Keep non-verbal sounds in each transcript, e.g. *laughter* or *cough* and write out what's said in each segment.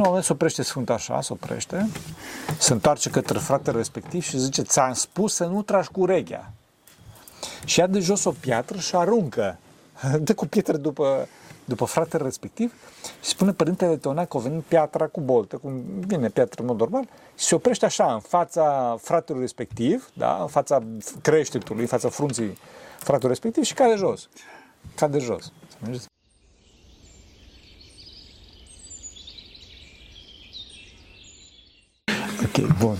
în un moment se oprește Sfântul așa, se oprește, se întoarce către fratele respectiv și zice, ți-am spus să nu tragi cu urechea. Și ia de jos o piatră și aruncă. *laughs* Dă cu pietre după, după fratele respectiv și spune Părintele Teonac că a venit piatra cu boltă, cum vine piatra în mod normal, și se oprește așa în fața fratelui respectiv, da? în fața creștetului, în fața frunții fratelui respectiv și cade jos. Cade jos. Ok, bun.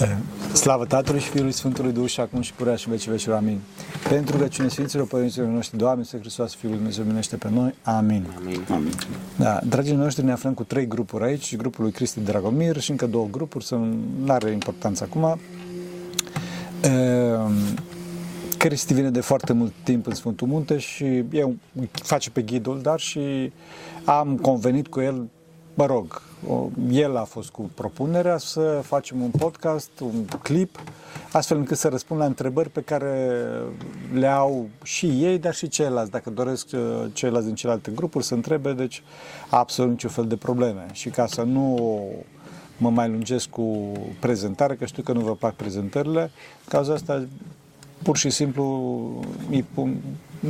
Eh, Slavă Tatălui și Fiului Sfântului Duh și acum și purea și vecii vecilor. Amin. Pentru că cine Sfinților Părinților noștri, Doamne, să Hristos, Fiul Dumnezeu, minește pe noi. Amin. Amin. Amin. Da, dragii noștri, ne aflăm cu trei grupuri aici, grupul lui Cristi Dragomir și încă două grupuri, să nu are importanță acum. Ehm, Cristi vine de foarte mult timp în Sfântul Munte și eu face pe ghidul, dar și am convenit cu el mă rog, el a fost cu propunerea să facem un podcast, un clip, astfel încât să răspund la întrebări pe care le au și ei, dar și ceilalți. Dacă doresc uh, ceilalți din celelalte grupuri să întrebe, deci absolut niciun fel de probleme. Și ca să nu mă mai lungesc cu prezentarea, că știu că nu vă plac prezentările, cauza asta pur și simplu îi pun,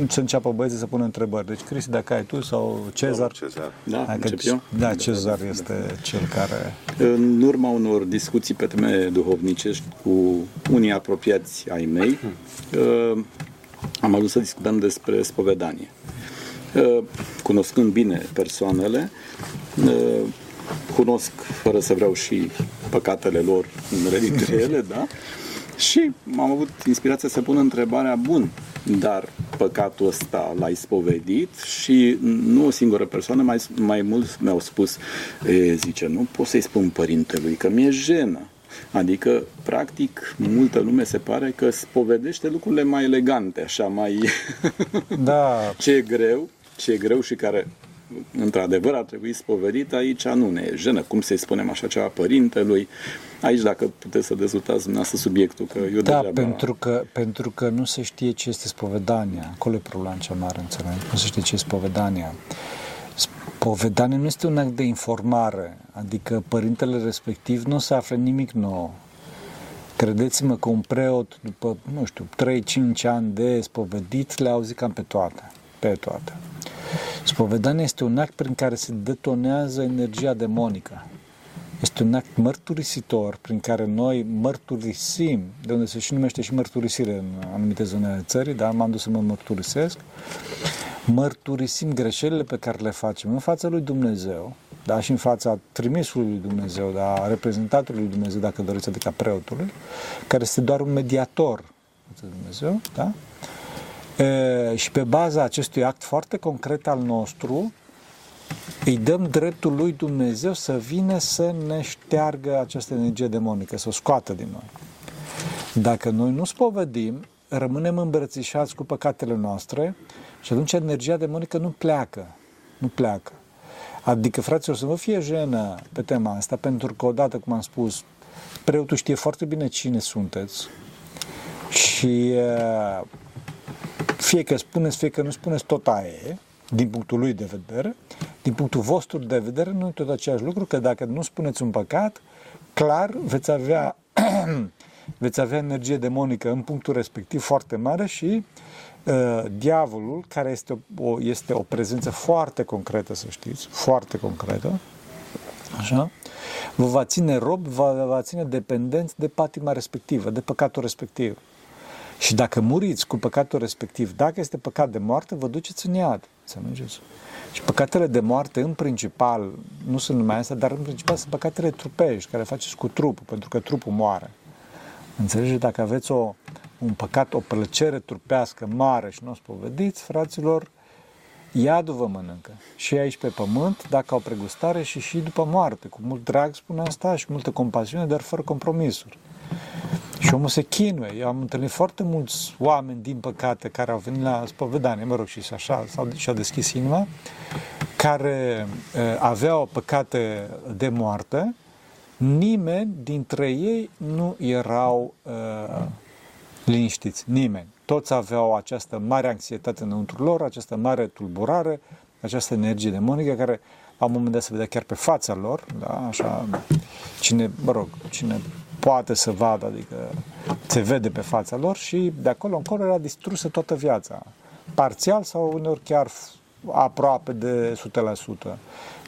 să înceapă băieții să pună întrebări. Deci, Cristi, dacă ai tu sau Cezar? Cezar. Da, dacă, eu? Da, Cezar este cel care... În urma unor discuții pe teme duhovnicești cu unii apropiați ai mei, uh, am ajuns să discutăm despre spovedanie. Uh, cunoscând bine persoanele, uh, cunosc, fără să vreau și păcatele lor, unele dintre *laughs* ele, da? Și am avut inspirația să pun întrebarea, bun, dar păcatul ăsta l-ai spovedit și nu o singură persoană, mai, mai mulți mi-au spus, e, zice, nu pot să-i spun părintelui că mi-e jenă. Adică, practic, multă lume se pare că spovedește lucrurile mai elegante, așa, mai... Da. *laughs* ce e greu, ce e greu și care într-adevăr ar trebui spovedit, aici nu ne e jenă. Cum să-i spunem așa ceva părintelui? Aici, dacă puteți să dezvoltați dumneavoastră subiectul, că eu Da, pentru că, pentru că nu se știe ce este spovedania. Acolo e problema cea mare, înțeleg. Nu se știe ce este spovedania. Spovedania nu este un act de informare, adică părintele respectiv nu se află nimic nou. Credeți-mă că un preot, după, nu știu, 3-5 ani de spovedit, le auzit cam pe toate. Pe toate. Spovedania este un act prin care se detonează energia demonică. Este un act mărturisitor prin care noi mărturisim, de unde se și numește și mărturisire în anumite zone ale țării, dar m-am dus să mă mărturisesc, mărturisim greșelile pe care le facem în fața lui Dumnezeu, da, și în fața trimisului lui Dumnezeu, da, a reprezentatului lui Dumnezeu, dacă doriți, adică a preotului, care este doar un mediator de Dumnezeu, da? E, și pe baza acestui act foarte concret al nostru, îi dăm dreptul lui Dumnezeu să vină să ne șteargă această energie demonică, să o scoată din noi. Dacă noi nu spovedim, rămânem îmbrățișați cu păcatele noastre și atunci energia demonică nu pleacă. Nu pleacă. Adică, fraților, să nu fie jenă pe tema asta, pentru că odată, cum am spus, preotul știe foarte bine cine sunteți și fie că spuneți, fie că nu spuneți, tot aia e, din punctul lui de vedere, din punctul vostru de vedere, nu e tot același lucru, că dacă nu spuneți un păcat, clar veți avea, *clears throat* veți avea energie demonică în punctul respectiv foarte mare și uh, diavolul, care este o, este o prezență foarte concretă, să știți, foarte concretă, așa, vă va ține rob, vă va ține dependenți de patima respectivă, de păcatul respectiv. Și dacă muriți cu păcatul respectiv, dacă este păcat de moarte, vă duceți în iad. Înțelegeți? Și păcatele de moarte, în principal, nu sunt numai astea, dar în principal sunt păcatele trupești, care faceți cu trupul, pentru că trupul moare. Înțelegeți? Dacă aveți o, un păcat, o plăcere trupească mare și nu o spovediți, fraților, iadul vă mănâncă. Și aici pe pământ, dacă au pregustare și și după moarte. Cu mult drag spune asta și multă compasiune, dar fără compromisuri. Și omul se chinuie. Eu am întâlnit foarte mulți oameni, din păcate, care au venit la spovedanie, mă rog, și așa, sau și-au deschis inima, care uh, aveau păcate de moarte, nimeni dintre ei nu erau uh, liniștiți, nimeni. Toți aveau această mare anxietate înăuntru lor, această mare tulburare, această energie demonică care la un moment dat se vedea chiar pe fața lor, da, așa, cine, mă rog, cine poate să vadă, adică se vede pe fața lor și de acolo încolo era distrusă toată viața, parțial sau uneori chiar aproape de 100%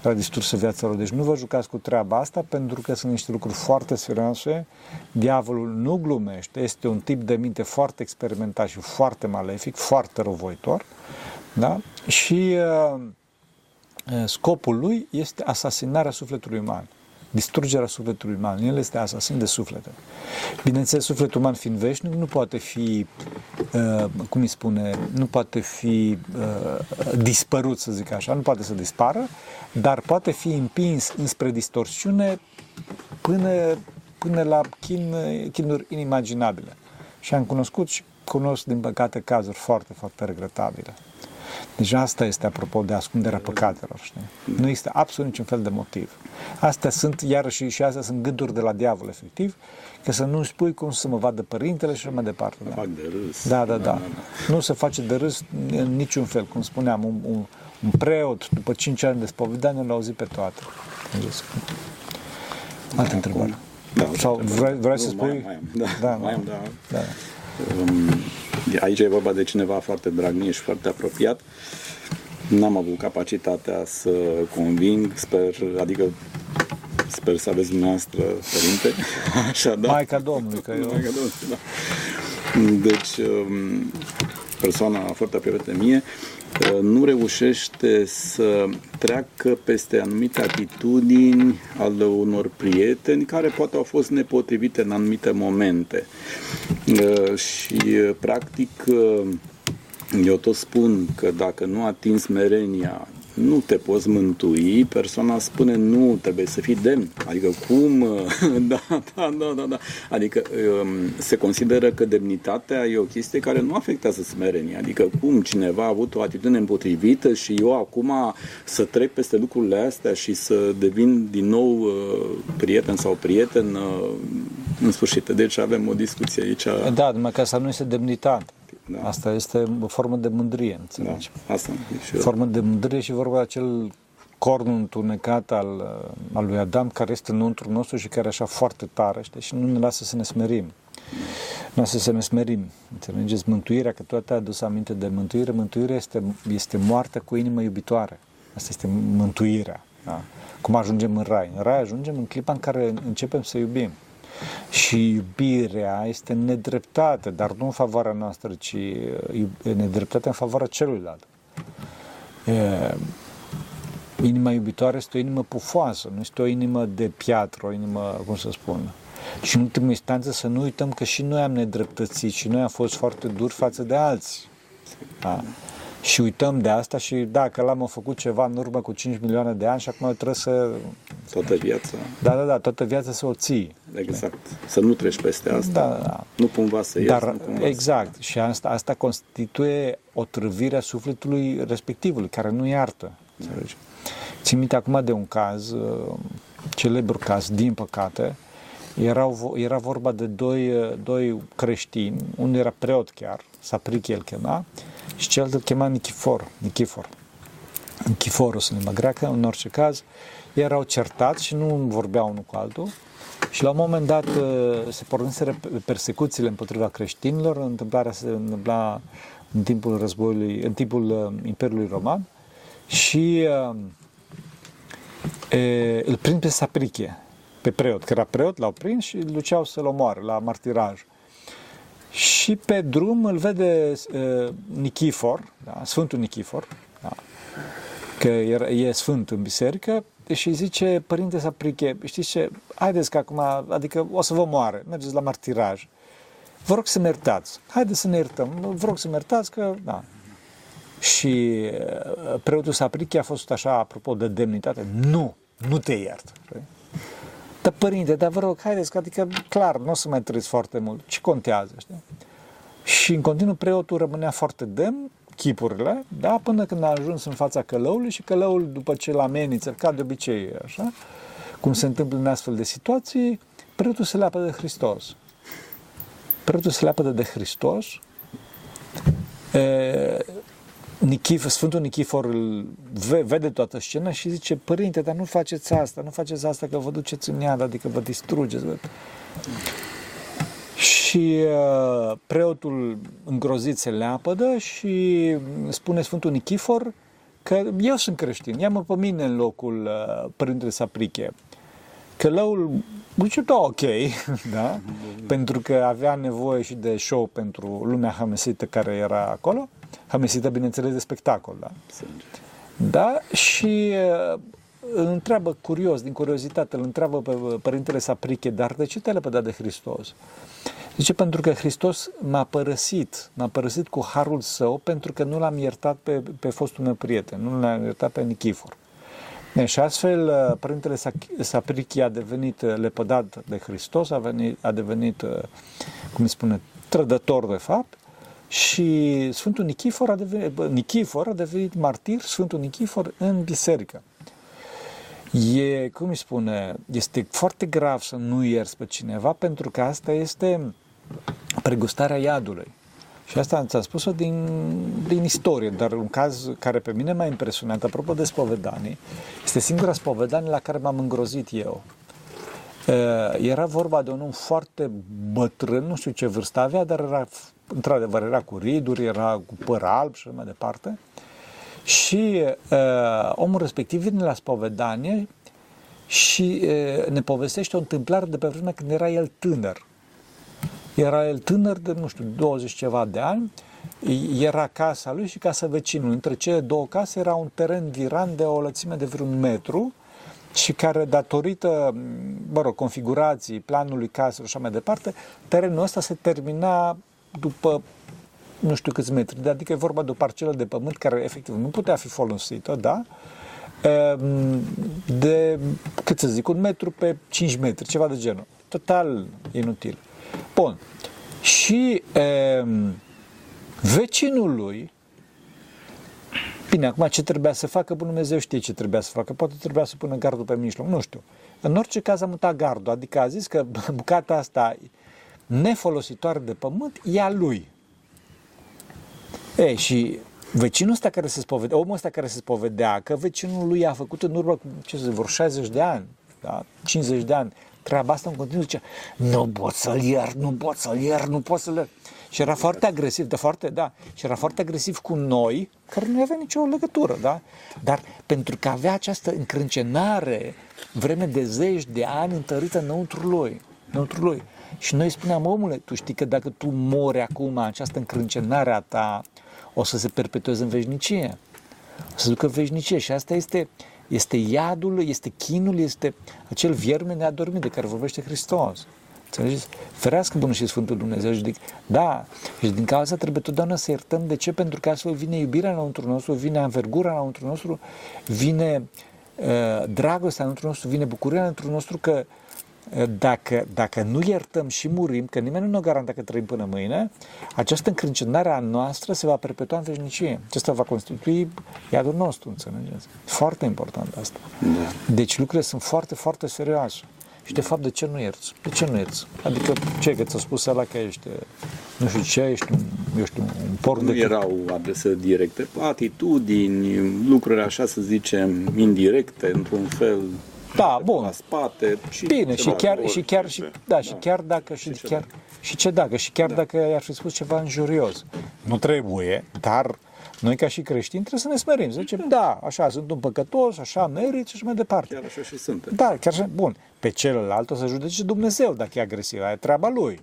era distrusă viața lor. Deci nu vă jucați cu treaba asta pentru că sunt niște lucruri foarte serioase. Diavolul nu glumește, este un tip de minte foarte experimentat și foarte malefic, foarte răvoitor. Da? Și uh, scopul lui este asasinarea sufletului uman distrugerea sufletului uman. El este asasin de suflete. Bineînțeles, sufletul uman fiind veșnic nu poate fi, uh, cum îi spune, nu poate fi uh, dispărut, să zic așa, nu poate să dispară, dar poate fi împins înspre distorsiune până, până la chin, chinuri inimaginabile. Și am cunoscut și cunosc, din păcate, cazuri foarte, foarte regretabile. Deci asta este apropo de ascunderea păcatelor, știi? Nu există absolut niciun fel de motiv. Astea sunt, iarăși, și astea sunt gânduri de la diavol, efectiv, că să nu spui cum să mă vadă părintele și așa mai departe. Da? Fac de râs. Da, da, da, da. Nu se face de râs în niciun fel. Cum spuneam, un, un, un preot, după 5 ani de spovedanie, l-a auzit pe toate. Altă întrebare. Da, Sau vrei, vrei să spui? Mai, mai am, da, da, mai am, da. da. Um, aici e vorba de cineva foarte drag mie și foarte apropiat. N-am avut capacitatea să conving, sper, adică sper să aveți dumneavoastră, părinte. *laughs* Așa, da? Maica Domnului, că eu... *laughs* Maica Domnului, da. Deci, um, persoana foarte apropiată mie, nu reușește să treacă peste anumite atitudini ale unor prieteni care poate au fost nepotrivite în anumite momente. Uh, și, uh, practic, uh, eu tot spun că dacă nu atingi smerenia nu te poți mântui, persoana spune nu, trebuie să fii demn. Adică cum? *laughs* da, da, da, da, da. Adică um, se consideră că demnitatea e o chestie care nu afectează smerenia. Adică cum cineva a avut o atitudine împotrivită și eu acum să trec peste lucrurile astea și să devin din nou uh, prieten sau prieten uh, în sfârșit. Deci avem o discuție aici. Da, numai că asta nu este demnitate. Da. Asta este o formă de mândrie, înțelegi? Da, asta și Formă de mândrie și vorba acel corn întunecat al, al lui Adam care este înăuntru nostru și care așa foarte tare știi? și nu ne lasă să ne smerim. Nu lasă să ne smerim. Înțelegeți? Mântuirea, că tu ai adus aminte de mântuire, mântuirea este, este moartea cu inimă iubitoare. Asta este mântuirea. Da? Cum ajungem în rai? În rai ajungem în clipa în care începem să iubim. Și iubirea este nedreptate, dar nu în favoarea noastră, ci nedreptate în favoarea celuilalt. E, inima iubitoare este o inimă pufoasă, nu este o inimă de piatră, o inimă, cum să spun. Și în ultimă instanță să nu uităm că și noi am nedreptățit și noi am fost foarte duri față de alții. Da? Și uităm de asta și da, că l-am făcut ceva în urmă cu 5 milioane de ani și acum trebuie să... Toată viața. Da, da, da, toată viața să o ții. Exact. Să nu treci peste asta. Da, da. da. Nu cumva să ieși. Dar, exact. Să... Și asta, asta constituie o trăvire a sufletului respectivului, care nu iartă. Da. Țin minte acum de un caz, uh, celebru caz, din păcate, era, era vorba de doi, uh, doi creștini, unul era preot chiar, Sapric el chema, și celălalt îl chema Nichifor, Nichifor. Nichiforul în limba greacă, în orice caz, erau certați și nu vorbeau unul cu altul și la un moment dat uh, se porniseră persecuțiile împotriva creștinilor, întâmplarea se întâmpla în timpul războiului, în timpul uh, Imperiului Roman și uh, e, îl prind pe Saprichie, pe preot, că era preot, l-au prins și îl duceau să-l omoare la martiraj. Și pe drum îl vede uh, Nichifor, da, Sfântul Nichifor, da, că e sfânt în biserică, și zice, părinte Sapriche, știți ce, haideți că acum, adică o să vă moare, mergeți la martiraj. Vă rog să mă iertați. Haideți să ne iertăm. Vă rog să mă iertați că, da. Și uh, preotul Sapriche a fost așa, apropo de demnitate, nu, nu te iert. Dar părinte, dar vă rog, haideți, că adică clar, nu o să mai trăiți foarte mult. Ce contează, știi? Și în continuu preotul rămânea foarte demn, chipurile, da, până când a ajuns în fața călăului și călăul, după ce l amenință, ca de obicei, așa, cum se întâmplă în astfel de situații, preotul se leapă de Hristos. Preotul se leapă de Hristos, e, Nichifor, Sfântul Nichifor îl ve- vede toată scena și zice, părinte, dar nu faceți asta, nu faceți asta că vă duceți în iad, adică vă distrugeți. Și uh, preotul îngrozit se leapădă și spune Sfântul Nichifor că eu sunt creștin, ia-mă pe mine în locul uh, Părintele Sapriche. Că lăul zice, da, ok, *laughs* da? pentru că avea nevoie și de show pentru lumea hamesită care era acolo. Hamesită, bineînțeles, de spectacol, da? Sânge. Da, și uh, îl întreabă curios, din curiozitate, îl întreabă pe Părintele Sapriche, dar de ce te-ai lepădat de Hristos? Zice, pentru că Hristos m-a părăsit, m-a părăsit cu harul său pentru că nu l-am iertat pe, pe fostul meu prieten, nu l-am iertat pe Nichifor. E, și astfel, uh, Părintele Sa- Saprichi a devenit uh, lepădat de Hristos, a, venit, a devenit, uh, cum îi spune, trădător de fapt, și Sfântul Nichifor a devenit, bă, Nichifor a devenit martir, Sfântul Nichifor, în biserică. E, cum îi spune, este foarte grav să nu ierți pe cineva pentru că asta este pregustarea iadului. Și asta ți-am spus-o din, din istorie, dar un caz care pe mine m-a impresionat, apropo de spovedanii, este singura spovedanie la care m-am îngrozit eu. Uh, Era vorba de un om foarte bătrân, nu știu ce vârstă avea, dar era, într-adevăr, era cu riduri, era cu păr alb și așa mai departe. Și uh, omul respectiv vine la spovedanie și uh, ne povestește o întâmplare de pe vremea când era el tânăr. Era el tânăr de, nu știu, 20 ceva de ani, era casa lui și casa vecinului. Între cele două case era un teren viran de o lățime de vreun metru și care, datorită, mă rog, configurației, planului casei și așa mai departe, terenul ăsta se termina după nu știu câți metri, adică e vorba de o parcelă de pământ care efectiv nu putea fi folosită, da? Ehm, De, cât să zic, un metru pe 5 metri, ceva de genul. Total inutil. Bun. Și um, vecinul lui, bine, acum ce trebuia să facă, Bunul Dumnezeu știe ce trebuia să facă, poate trebuia să pună gardul pe mijloc, nu știu. În orice caz a mutat gardul, adică a zis că *laughs* bucata asta nefolositoare de pământ e a lui. E, și vecinul ăsta care se spovedea, omul ăsta care se spovedea, că vecinul lui a făcut în urmă, ce să zic, vreo 60 de ani, da? 50 de ani, treaba asta în continuu zicea, nu pot să-l iert, nu pot să-l iert, nu pot să-l iert. Și era foarte agresiv, de foarte, da, și era foarte agresiv cu noi, care nu avea nicio legătură, da? Dar pentru că avea această încrâncenare vreme de zeci de ani întărită înăuntru lui, înăuntru lui. Și noi spuneam, omule, tu știi că dacă tu mori acum, această încrâncenare a ta o să se perpetueze în veșnicie. O să ducă în veșnicie și asta este, este iadul, este chinul, este acel vierme neadormit de care vorbește Hristos. Înțelegeți? Ferească Bunul și Sfântul Dumnezeu și zic, da, și din cauza asta trebuie totdeauna să iertăm. De ce? Pentru că astfel vine iubirea înăuntru nostru, vine învergura înăuntru nostru, vine uh, dragostea înăuntru nostru, vine bucuria înăuntru nostru că dacă, dacă nu iertăm și murim, că nimeni nu ne garantă că trăim până mâine, această încrâncenare a noastră se va perpetua în veșnicie. Acesta va constitui iadul nostru, înțelegeți? Foarte important asta. Da. Deci lucrurile sunt foarte, foarte serioase. Și de fapt, de ce nu ierți? De ce nu ierți? Adică, ce, că ți-a spus ăla că ești, nu știu ce, ești un, eu știu, un porc Nu de... erau adrese directe, atitudini, lucruri așa să zicem indirecte, într-un fel Da, bun. la spate și Bine, și ceva. chiar, și chiar, și, da, și chiar dacă, și ce chiar, și ce dacă, și chiar dacă i-ar fi spus ceva înjurios. Nu trebuie, dar noi ca și creștini trebuie să ne smerim, să zicem, da, așa, sunt un păcătos, așa merit și așa mai departe. Chiar așa și suntem. Da, chiar așa, bun, pe celălalt o să judece Dumnezeu dacă e agresiv, aia e treaba lui.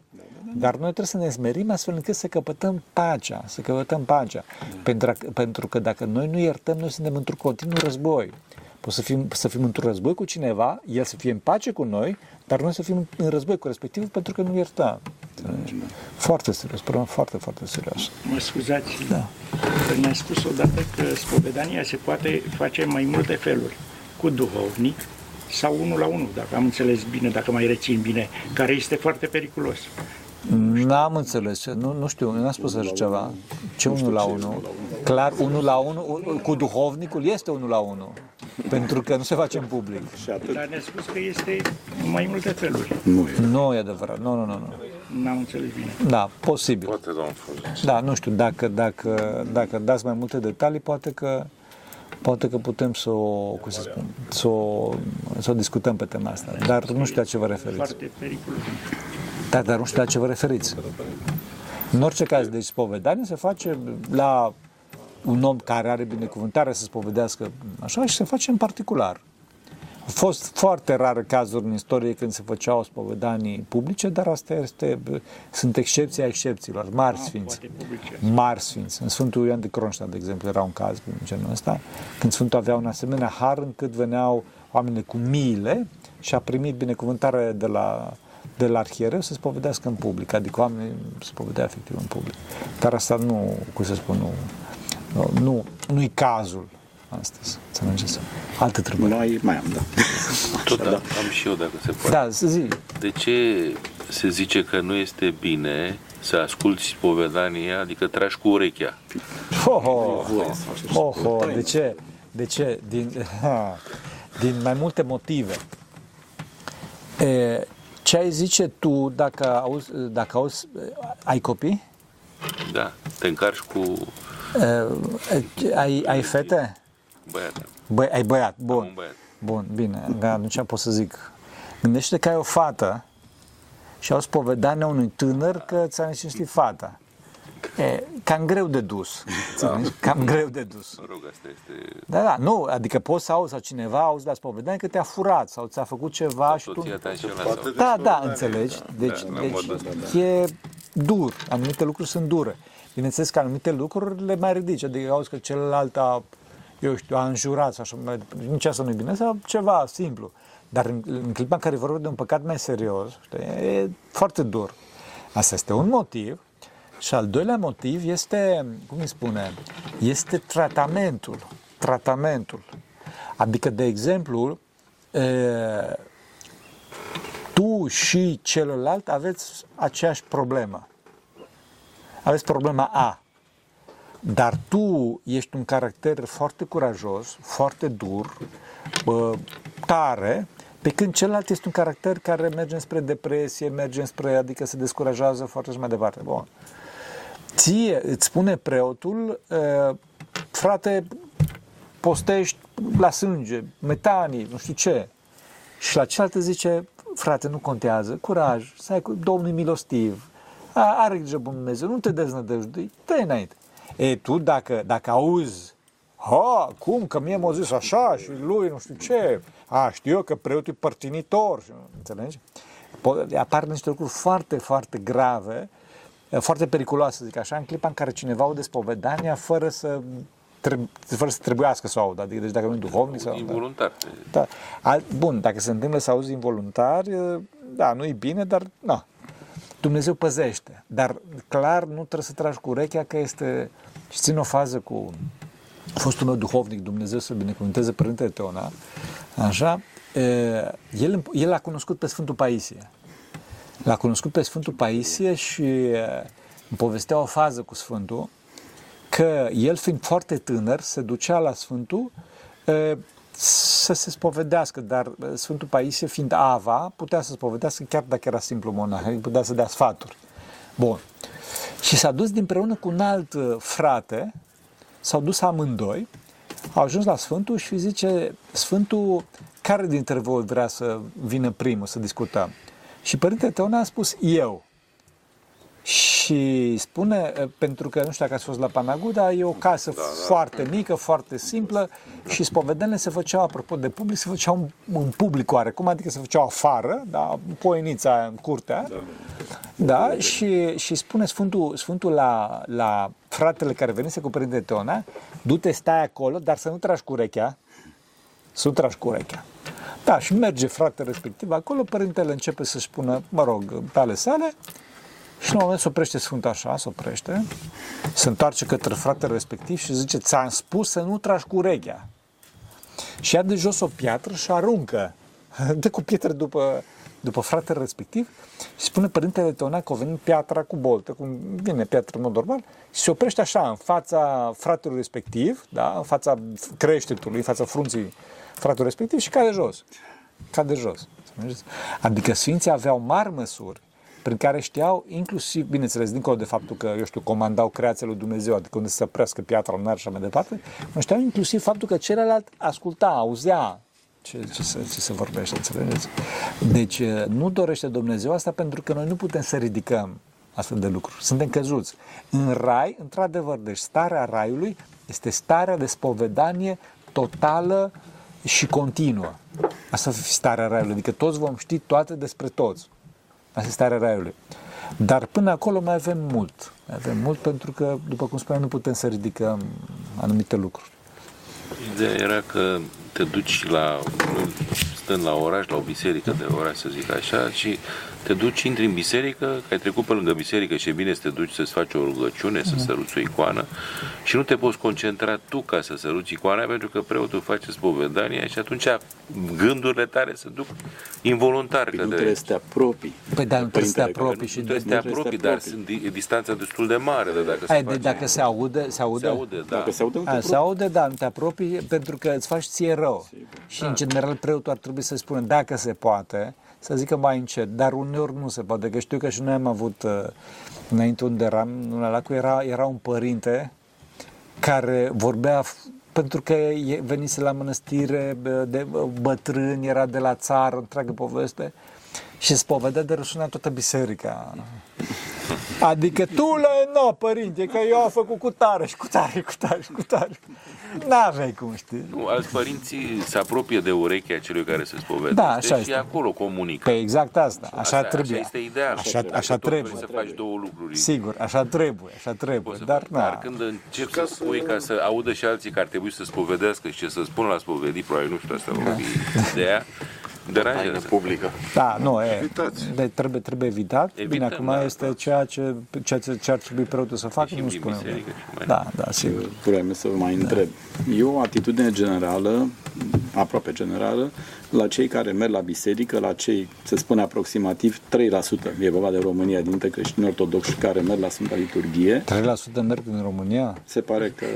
Dar noi trebuie să ne smerim astfel încât să căpătăm pacea, să căpătăm pacea. Pentru, pentru că dacă noi nu iertăm, noi suntem într-un continuu război. Poți să fim, să fim într-un război cu cineva, el să fie în pace cu noi, dar noi să fim în război cu respectivul pentru că nu iertăm. Înțelegi? Foarte serios, problema foarte, foarte serios. Mă scuzați, Da. că mi-a spus odată că spovedania se poate face în mai multe feluri. Cu duhovnic sau unul la unul, dacă am înțeles bine, dacă mai rețin bine, care este foarte periculos. N-am înțeles, ce- nu, nu știu, n-am spus așa ceva. Ce unul la unul? Clar, unul la unul, cu duhovnicul este unul la unul. Pentru că nu se face în public. Și atât. Dar ne-a spus că este în mai multe feluri. Nu e. Nu e adevărat, nu, nu, nu. nu. n-am înțeles bine. Da, posibil. Poate, domnul Florin. Da, nu știu, dacă, dacă, dacă dați mai multe detalii, poate că poate că putem să o, cum să spun, să o, să o discutăm pe tema asta. Dar nu știu la ce vă referiți. Foarte periculos. Da, dar nu știu la ce vă referiți. În orice caz, deci spovedanie se face la un om care are binecuvântare să spovedească așa și se face în particular. Au fost foarte rare cazuri în istorie când se făceau spovedanii publice, dar asta este, sunt excepții a excepțiilor, mari sfinți. Poate publice. Mari sfinți. În Sfântul Ioan de Cronșta, de exemplu, era un caz în genul ăsta, când Sfântul avea un asemenea har încât veneau oameni cu miile și a primit binecuvântare de la, de la arhiereu să spovedească în public, adică oamenii se spovedea efectiv în public. Dar asta nu, cum să spun, nu, nu, nu, nu-i cazul astăzi, înțelegeți? Alte treburi. Mai, mai am, da. Tot da. am și eu, dacă se poate. Da, să zic. De ce se zice că nu este bine să asculti spovedania, adică tragi cu urechea? Oho, voie să faci așa. oho, de ce? De ce? Din, ha, *laughs* din mai multe motive. E, ce ai zice tu dacă auzi, dacă auzi, ai copii? Da, te încarci cu E, ai, ai fete? băiatul. Bă, ai băiat, Un bun. băiat. Bun, bine, da, atunci pot să zic. Gândește că ai o fată și au spovedania unui tânăr că ți-a necinștit fata. E, cam greu de dus. înțelegi? Cam greu de dus. Mă rog, asta este... Da, da, nu, adică poți să auzi sau cineva auzi la spovedanie că te-a furat sau ți-a făcut ceva și tu... Soția ta înșelat sau... Da, da, înțelegi. Deci, Da, la deci modul ăsta, e dur. Anumite lucruri sunt dure. Bineînțeles că anumite lucruri le mai ridici. Adică auzi că celălalt a, eu știu, a înjurat sau așa, mai- nici asta nu e bine, sau ceva simplu. Dar în, în clipa în care vorbim de un păcat mai serios, știi, e foarte dur. Asta este un motiv. Și al doilea motiv este, cum îi spune, este tratamentul. Tratamentul. Adică, de exemplu, e, tu și celălalt aveți aceeași problemă. Aveți problema A. Dar tu ești un caracter foarte curajos, foarte dur, bă, tare, pe când celălalt este un caracter care merge spre depresie, merge spre, adică se descurajează foarte și mai departe. Bun. Ție îți spune preotul, uh, frate, postești la sânge, metanii, nu știu ce. Și la celălalt îți zice, frate, nu contează, curaj, să ai cu Domnul e milostiv, a, are grijă Bunul Dumnezeu, nu te deznădăjdui, dă înainte. E, tu dacă, dacă auzi, ha, cum, că mie m-a zis așa și lui nu știu ce, a, știu eu că preotul e părtinitor, și- înțelegi? Po- apar niște lucruri foarte, foarte grave, foarte periculoase, să zic așa, în clipa în care cineva aude spovedania fără să, treb- fără să trebuiască să o audă, adică deci dacă nu e duhovnic sau... Involuntar. Da. Al, bun, dacă se întâmplă să auzi involuntar, e, da, nu e bine, dar na. Dumnezeu păzește. Dar clar nu trebuie să tragi cu urechea că este... Și țin o fază cu fostul meu duhovnic, Dumnezeu să binecuvânteze Părintele Teona, așa, e, el, el a cunoscut pe Sfântul Paisie. L-a cunoscut pe Sfântul Paisie și e, îmi povestea o fază cu Sfântul că el fiind foarte tânăr se ducea la Sfântul e, să se spovedească, dar e, Sfântul Paisie fiind ava putea să se spovedească chiar dacă era simplu monah, adică putea să dea sfaturi. Bun. Și s-a dus împreună cu un alt e, frate, s-au dus amândoi, au ajuns la Sfântul și zice, Sfântul, care dintre voi vrea să vină primul să discutăm? Și Părintele Teona a spus, eu. Și spune, eh, pentru că nu știu dacă ați fost la Panaguda, e o casă da, da. foarte mică, foarte simplă și spovedenile se făceau, apropo de public, se făceau în, în public oarecum, adică se făceau afară, da, în poenița aia, în curtea, da, da și, și spune Sfântul, Sfântul la, la fratele care venise cu Părintele Teona, du-te, stai acolo, dar să nu tragi cu urechea, să nu tragi cu urechea. Da, și merge fratele respectiv acolo, părintele începe să-și spună, mă rog, pe ale sale, și în un moment se oprește Sfântul așa, se oprește, se întoarce către fratele respectiv și zice, ți-am spus să nu tragi cu urechea. Și ia de jos o piatră și aruncă. *laughs* Dă cu pietre după, după fratele respectiv și spune părintele Teona că a venit piatra cu boltă, cum vine piatra în mod normal, și se oprește așa în fața fratelui respectiv, da? în fața creștetului, în fața frunții fratelui respectiv și cade jos. Cade jos. Adică Sfinții aveau mari măsuri prin care știau, inclusiv, bineînțeles, dincolo de faptul că, eu știu, comandau creația lui Dumnezeu, adică unde să prească piatra în și așa mai departe, nu știau inclusiv faptul că celălalt asculta, auzea ce, ce, se, ce se vorbește, înțelegeți? Deci nu dorește Dumnezeu asta pentru că noi nu putem să ridicăm astfel de lucruri. Suntem căzuți. În rai, într-adevăr, deci starea raiului este starea de spovedanie totală și continuă. Asta fi starea raiului, adică toți vom ști toate despre toți. Asta e starea raiului. Dar până acolo mai avem mult. Mai avem mult pentru că, după cum spuneam, nu putem să ridicăm anumite lucruri. Ideea era că te duci la, stând la oraș, la o biserică de oraș, să zic așa, și te duci, intri în biserică, că ai trecut pe lângă biserică și e bine să te duci să-ți faci o rugăciune, să săruți o icoană și nu te poți concentra tu ca să săruți icoana pentru că preotul face spovedania și atunci gândurile tale se duc involuntar. Păi nu trebuie să te apropii. Păi da, nu trebuie să te apropii și... Nu trebuie să te apropii, dar sunt, e distanța destul de mare de dacă Hai, se de, face... dacă se aude, se aude? Se aude, da. Dacă se aude, nu te A, se apropii. aude, da, nu te apropii pentru că îți faci ție rău. Și în general preotul ar trebui să spună dacă se poate, să zică mai încet, dar uneori nu se poate, că știu că și noi am avut, uh, înainte unde eram, în Alacu era, era un părinte care vorbea f- pentru că e- venise la mănăstire bă, de bă, bătrân, era de la țară, întreagă poveste, și spovedea de rușinea toată biserica. Adică tu la no, părinte, că eu am făcut cu tare și cu tare, cu tare și cu tare. N-aveai cum știi. Nu, alți părinții se apropie de urechea celui care se spovedește Da, așa și este. acolo comunică. Pe exact asta, așa, Asta- trebuie. Așa este ideal. Așa, Dacă așa tot trebuie. vrei să faci două lucruri. Sigur, așa trebuie, așa trebuie. Poți să Dar, faci. na, Dar când încep să spui ca să audă și alții că ar trebui să spovedească și ce să spună la spovedit, probabil nu știu, asta va fi ideea, deranjează. publică. da, nu, e, Evitați. de, trebuie, trebuie evitat. Bine, Evităm, acum da, este da. ceea ce, ceea ce, ce ar trebui preotul să facă, Ieșim nu din spunem. biserică și mai- Da, da, sigur. Vreau să vă mai întreb. E o atitudine generală, aproape generală, la cei care merg la biserică, la cei, se spune aproximativ 3%, e vorba de România, dintre creștini ortodoxi care merg la Sfânta Liturghie. 3% merg în România? Se pare că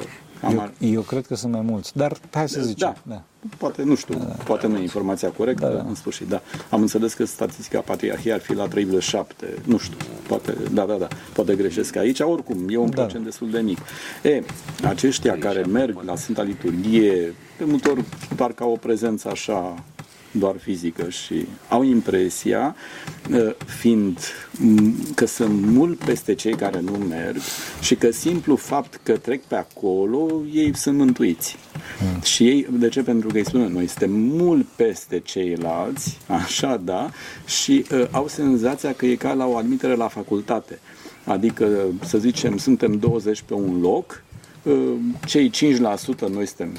am, Eu, eu cred că sunt mai mulți, dar hai să zicem. Da. Da. Poate, nu știu, poate nu e informația corectă, Da, da. în sfârșit, da. Am înțeles că statistica Patriarhiei ar fi la 3,7, nu știu, poate, da, da, da, poate greșesc aici, oricum, e un Da. procent destul de mic. E, aceștia care merg la Sfânta Liturghie, de multe ori parcă au o prezență așa doar fizică și au impresia, uh, fiind m, că sunt mult peste cei care nu merg și că simplu fapt că trec pe acolo, ei sunt mântuiți. Și ei, de ce? Pentru că îi spune, noi suntem mult peste ceilalți, așa, da, și uh, au senzația că e ca la o admitere la facultate. Adică, să zicem, suntem 20 pe un loc, uh, cei 5%, noi suntem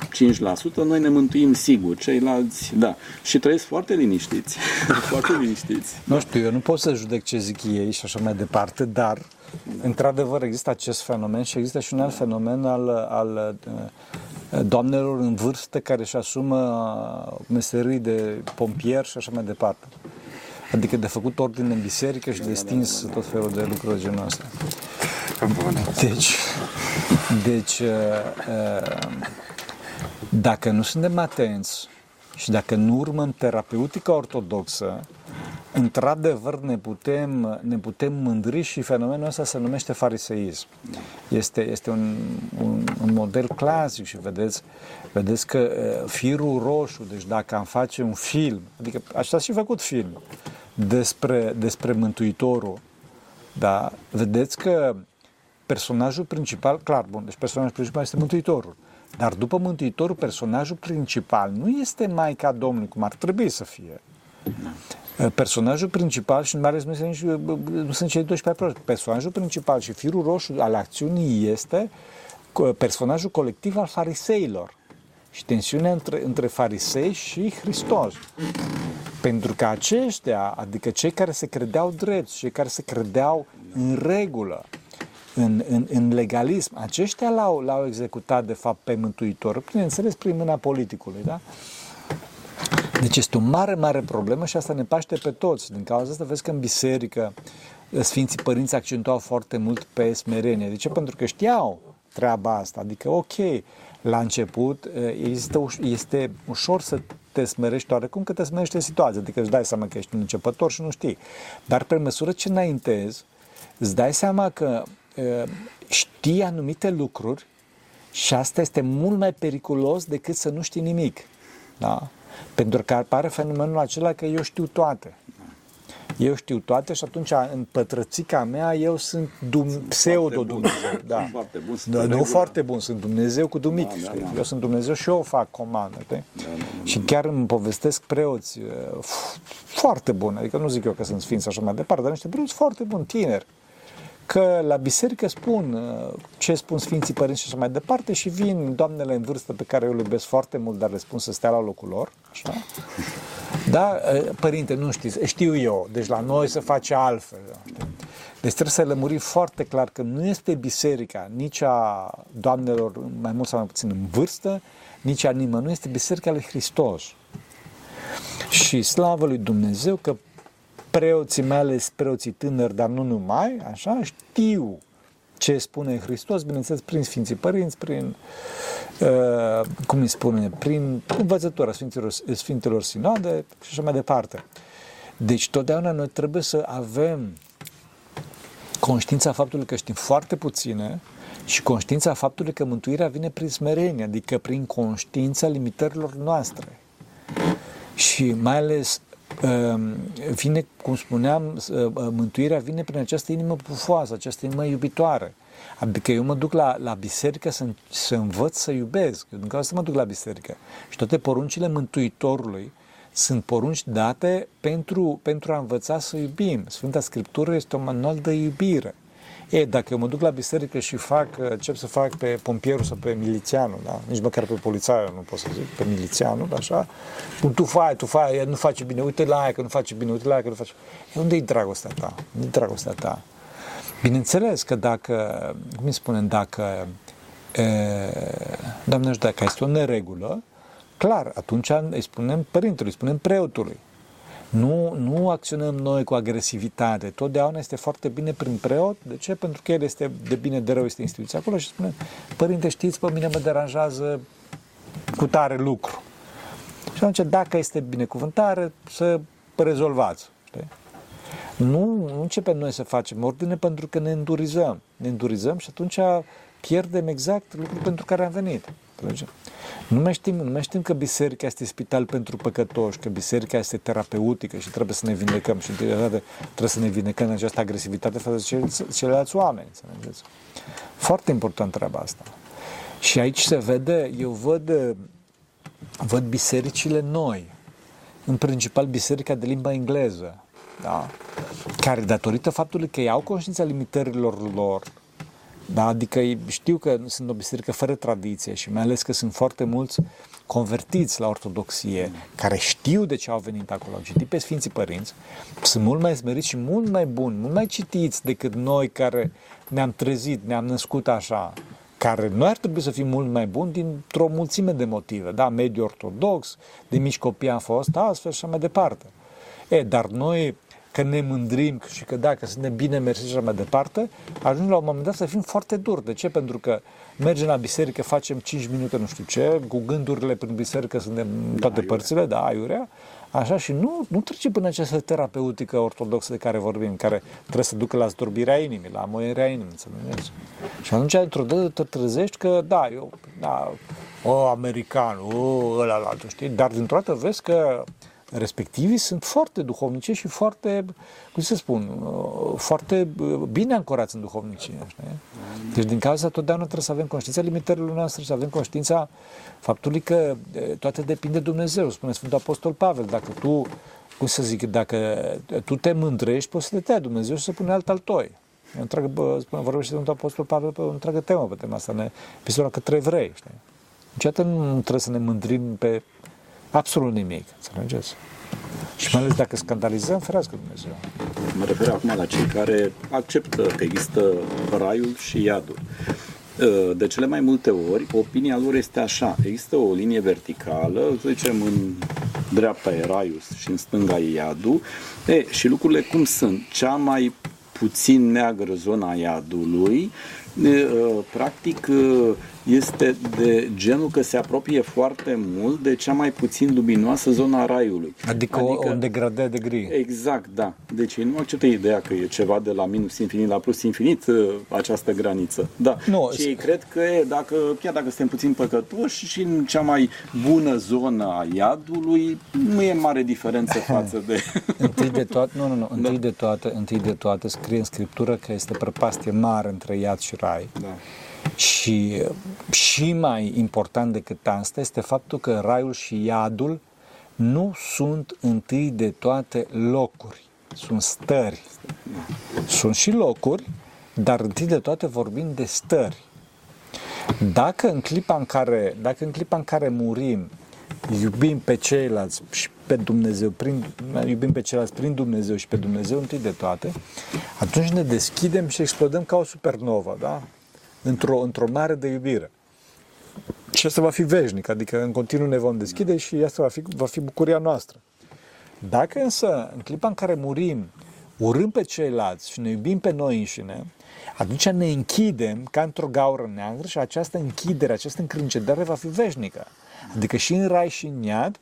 5%, noi ne mântuim sigur, ceilalți, da. Și trăiesc foarte liniștiți, *laughs* foarte liniștiți. Nu știu, eu nu pot să judec ce zic ei și așa mai departe, dar într-adevăr există acest fenomen și există și un alt fenomen al, al uh, doamnelor în vârstă care își asumă uh, meserii de pompier și așa mai departe. Adică de făcut ordine în biserică și de stins tot felul de lucruri de genul ăsta. Deci, deci uh, uh, dacă nu suntem atenți și dacă nu urmăm terapeutica ortodoxă, într-adevăr ne putem, ne putem mândri și fenomenul ăsta se numește fariseism. Este, este un, un, un model clasic și vedeți, vedeți că uh, firul roșu, deci dacă am face un film, adică așa și făcut film, despre, despre Mântuitorul, da, vedeți că personajul principal, clar, bun, deci personajul principal este Mântuitorul. Dar după Mântuitorul, personajul principal nu este Maica Domnului, cum ar trebui să fie. Personajul principal, și mai ales nu sunt, nici, nu sunt cei 12 aproape, personajul principal și firul roșu al acțiunii este co- personajul colectiv al fariseilor. Și tensiunea între, între farisei și Hristos. Pentru că aceștia, adică cei care se credeau drept, cei care se credeau în regulă, în, în, în legalism, aceștia l-au, l-au executat de fapt pe Mântuitor, bineînțeles prin mâna politicului, da? Deci este o mare, mare problemă și asta ne paște pe toți. Din cauza asta vezi că în biserică Sfinții Părinți accentuau foarte mult pe smerenie. De ce? Pentru că știau treaba asta. Adică, ok, la început există, uș- este ușor să te smerești oarecum, că te smerește situația, adică îți dai seama că ești un începător și nu știi. Dar pe măsură ce înaintezi, îți dai seama că uh, știi anumite lucruri și asta este mult mai periculos decât să nu știi nimic. Da? Pentru că apare fenomenul acela că eu știu toate. Eu știu toate și atunci în pătrățica mea eu sunt dum- pseudo-Dumnezeu. Da. Sunt foarte bun, sunt Da, în nu regulă. foarte bun, sunt Dumnezeu cu dumic. Da, da, știi? da. Eu sunt Dumnezeu și eu fac comandă. știi? Și chiar îmi povestesc preoți uh, f- foarte buni, adică nu zic eu că sunt sfinți așa mai departe, dar niște preoți foarte buni, tineri, că la biserică spun uh, ce spun Sfinții Părinți și așa mai departe și vin doamnele în vârstă pe care eu le iubesc foarte mult, dar le spun să stea la locul lor, așa. Da, uh, părinte, nu știți, știu eu, deci la noi se face altfel. da. Deci trebuie să lămurim foarte clar că nu este biserica nici a doamnelor mai mult sau mai puțin în vârstă, nici a nimănui, nu este biserica lui Hristos. Și slavă lui Dumnezeu că preoții mele sunt preoții tânări, dar nu numai, așa, știu ce spune Hristos, bineînțeles, prin Sfinții Părinți, prin, uh, cum îi spune, prin învățătura Sfinților, Sfintelor Sinode și așa mai departe. Deci, totdeauna noi trebuie să avem conștiința faptului că știm foarte puține și conștiința faptului că mântuirea vine prin smerenie, adică prin conștiința limitărilor noastre. Și mai ales um, vine, cum spuneam, uh, mântuirea vine prin această inimă pufoasă, această inimă iubitoare. Adică eu mă duc la, la biserică să, să învăț să iubesc. Eu din cauza asta mă duc la biserică. Și toate poruncile Mântuitorului sunt porunci date pentru, pentru a învăța să iubim. Sfânta Scriptură este un manual de iubire. E, dacă eu mă duc la biserică și fac, încep să fac pe pompierul sau pe milițianul, da? nici măcar pe polițaiul nu pot să zic, pe milițianul, așa, spun, tu fai, tu fai, ea nu face bine, uite la aia că nu face bine, uite la aia că nu face e, unde e dragostea ta? unde e dragostea ta? Bineînțeles că dacă, cum îi spunem, dacă, e, doamne, nu știu, dacă este o neregulă, clar, atunci îi spunem părintelui, îi spunem preotului. Nu, nu acționăm noi cu agresivitate. Totdeauna este foarte bine prin preot. De ce? Pentru că el este de bine, de rău, este instituția acolo și spune, părinte, știți, pe mine mă deranjează cu tare lucru. Și atunci, dacă este binecuvântare, să rezolvați. Știi? Nu, nu începem noi să facem ordine pentru că ne îndurizăm. Ne îndurizăm și atunci pierdem exact lucrul pentru care am venit. Înțelege? Nu mai, știm, nu mai știm că biserica este spital pentru păcătoși, că biserica este terapeutică și trebuie să ne vindecăm și trebuie să ne vindecăm în această agresivitate față de ceilalți oameni. Înțelegeți? Foarte important treaba asta. Și aici se vede, eu văd, văd bisericile noi, în principal biserica de limba engleză, da? care datorită faptului că ei au conștiința limitărilor lor, da? Adică știu că sunt o biserică fără tradiție și mai ales că sunt foarte mulți convertiți la ortodoxie, care știu de ce au venit acolo, au citit pe Sfinții Părinți, sunt mult mai smeriți și mult mai buni, mult mai citiți decât noi care ne-am trezit, ne-am născut așa, care noi ar trebui să fim mult mai buni dintr-o mulțime de motive, da, mediu ortodox, de mici copii am fost astfel și așa mai departe. E, dar noi că ne mândrim și că dacă suntem bine mersi și așa mai departe, ajungem la un moment dat să fim foarte duri. De ce? Pentru că mergem la biserică, facem 5 minute nu știu ce, cu gândurile prin biserică suntem în toate da, părțile, da, aiurea, așa și nu, nu trece până această terapeutică ortodoxă de care vorbim, care trebuie să ducă la zdrobirea inimii, la moierea inimii, înțelegeți? Și atunci, într-o dată, te trezești că, da, eu, da, o, american, o, ăla, la altul, știi? Dar dintr-o dată vezi că respectivii sunt foarte duhovnice și foarte, cum să spun, foarte bine ancorați în duhovnicie. Știi? Deci din cauza totdeauna trebuie să avem conștiința limitărilor noastre și să avem conștiința faptului că toate depinde de Dumnezeu. Spune Sfântul Apostol Pavel, dacă tu, cum să zic, dacă tu te mândrești, poți să te tai Dumnezeu și să pune alt al toi. Eu întreagă, spune, vorbește Sfântul Apostol Pavel pe o întreagă temă pe tema asta, în epistola către evrei. Știi? Niciodată nu trebuie să ne mândrim pe absolut nimic, înțelegeți? Și mai ales dacă scandalizăm, ferească Dumnezeu. Mă refer acum la cei care acceptă că există raiul și iadul. De cele mai multe ori, opinia lor este așa. Există o linie verticală, să zicem în dreapta e raiul și în stânga e iadul. E, și lucrurile cum sunt? Cea mai puțin neagră zona iadului, practic este de genul că se apropie foarte mult de cea mai puțin luminoasă zona raiului. Adică, adică un degradă de gri. Exact, da. Deci ei nu acceptă ideea că e ceva de la minus infinit la plus infinit uh, această graniță. Da. Nu, și ei cred că e, dacă, chiar dacă suntem puțin păcătoși și în cea mai bună zonă a iadului, nu e mare diferență *laughs* față de... întâi de toate, nu, nu, nu, întâi, da. de toate, întâi de toate scrie în scriptură că este prăpastie mare între iad și rai. Da. Și și mai important decât asta este faptul că raiul și iadul nu sunt întâi de toate locuri, sunt stări. Sunt și locuri, dar întâi de toate vorbim de stări. Dacă în clipa în care, dacă în clipa în care murim, iubim pe ceilalți și pe Dumnezeu, prin, iubim pe ceilalți prin Dumnezeu și pe Dumnezeu întâi de toate, atunci ne deschidem și explodăm ca o supernovă, da? Într-o, într-o mare de iubire. Și asta va fi veșnic, adică în continuu ne vom deschide și asta va fi, va fi bucuria noastră. Dacă însă, în clipa în care murim, urâm pe ceilalți și ne iubim pe noi înșine, atunci ne închidem ca într-o gaură neagră și această închidere, această încrâncedare va fi veșnică. Adică și în rai și în iad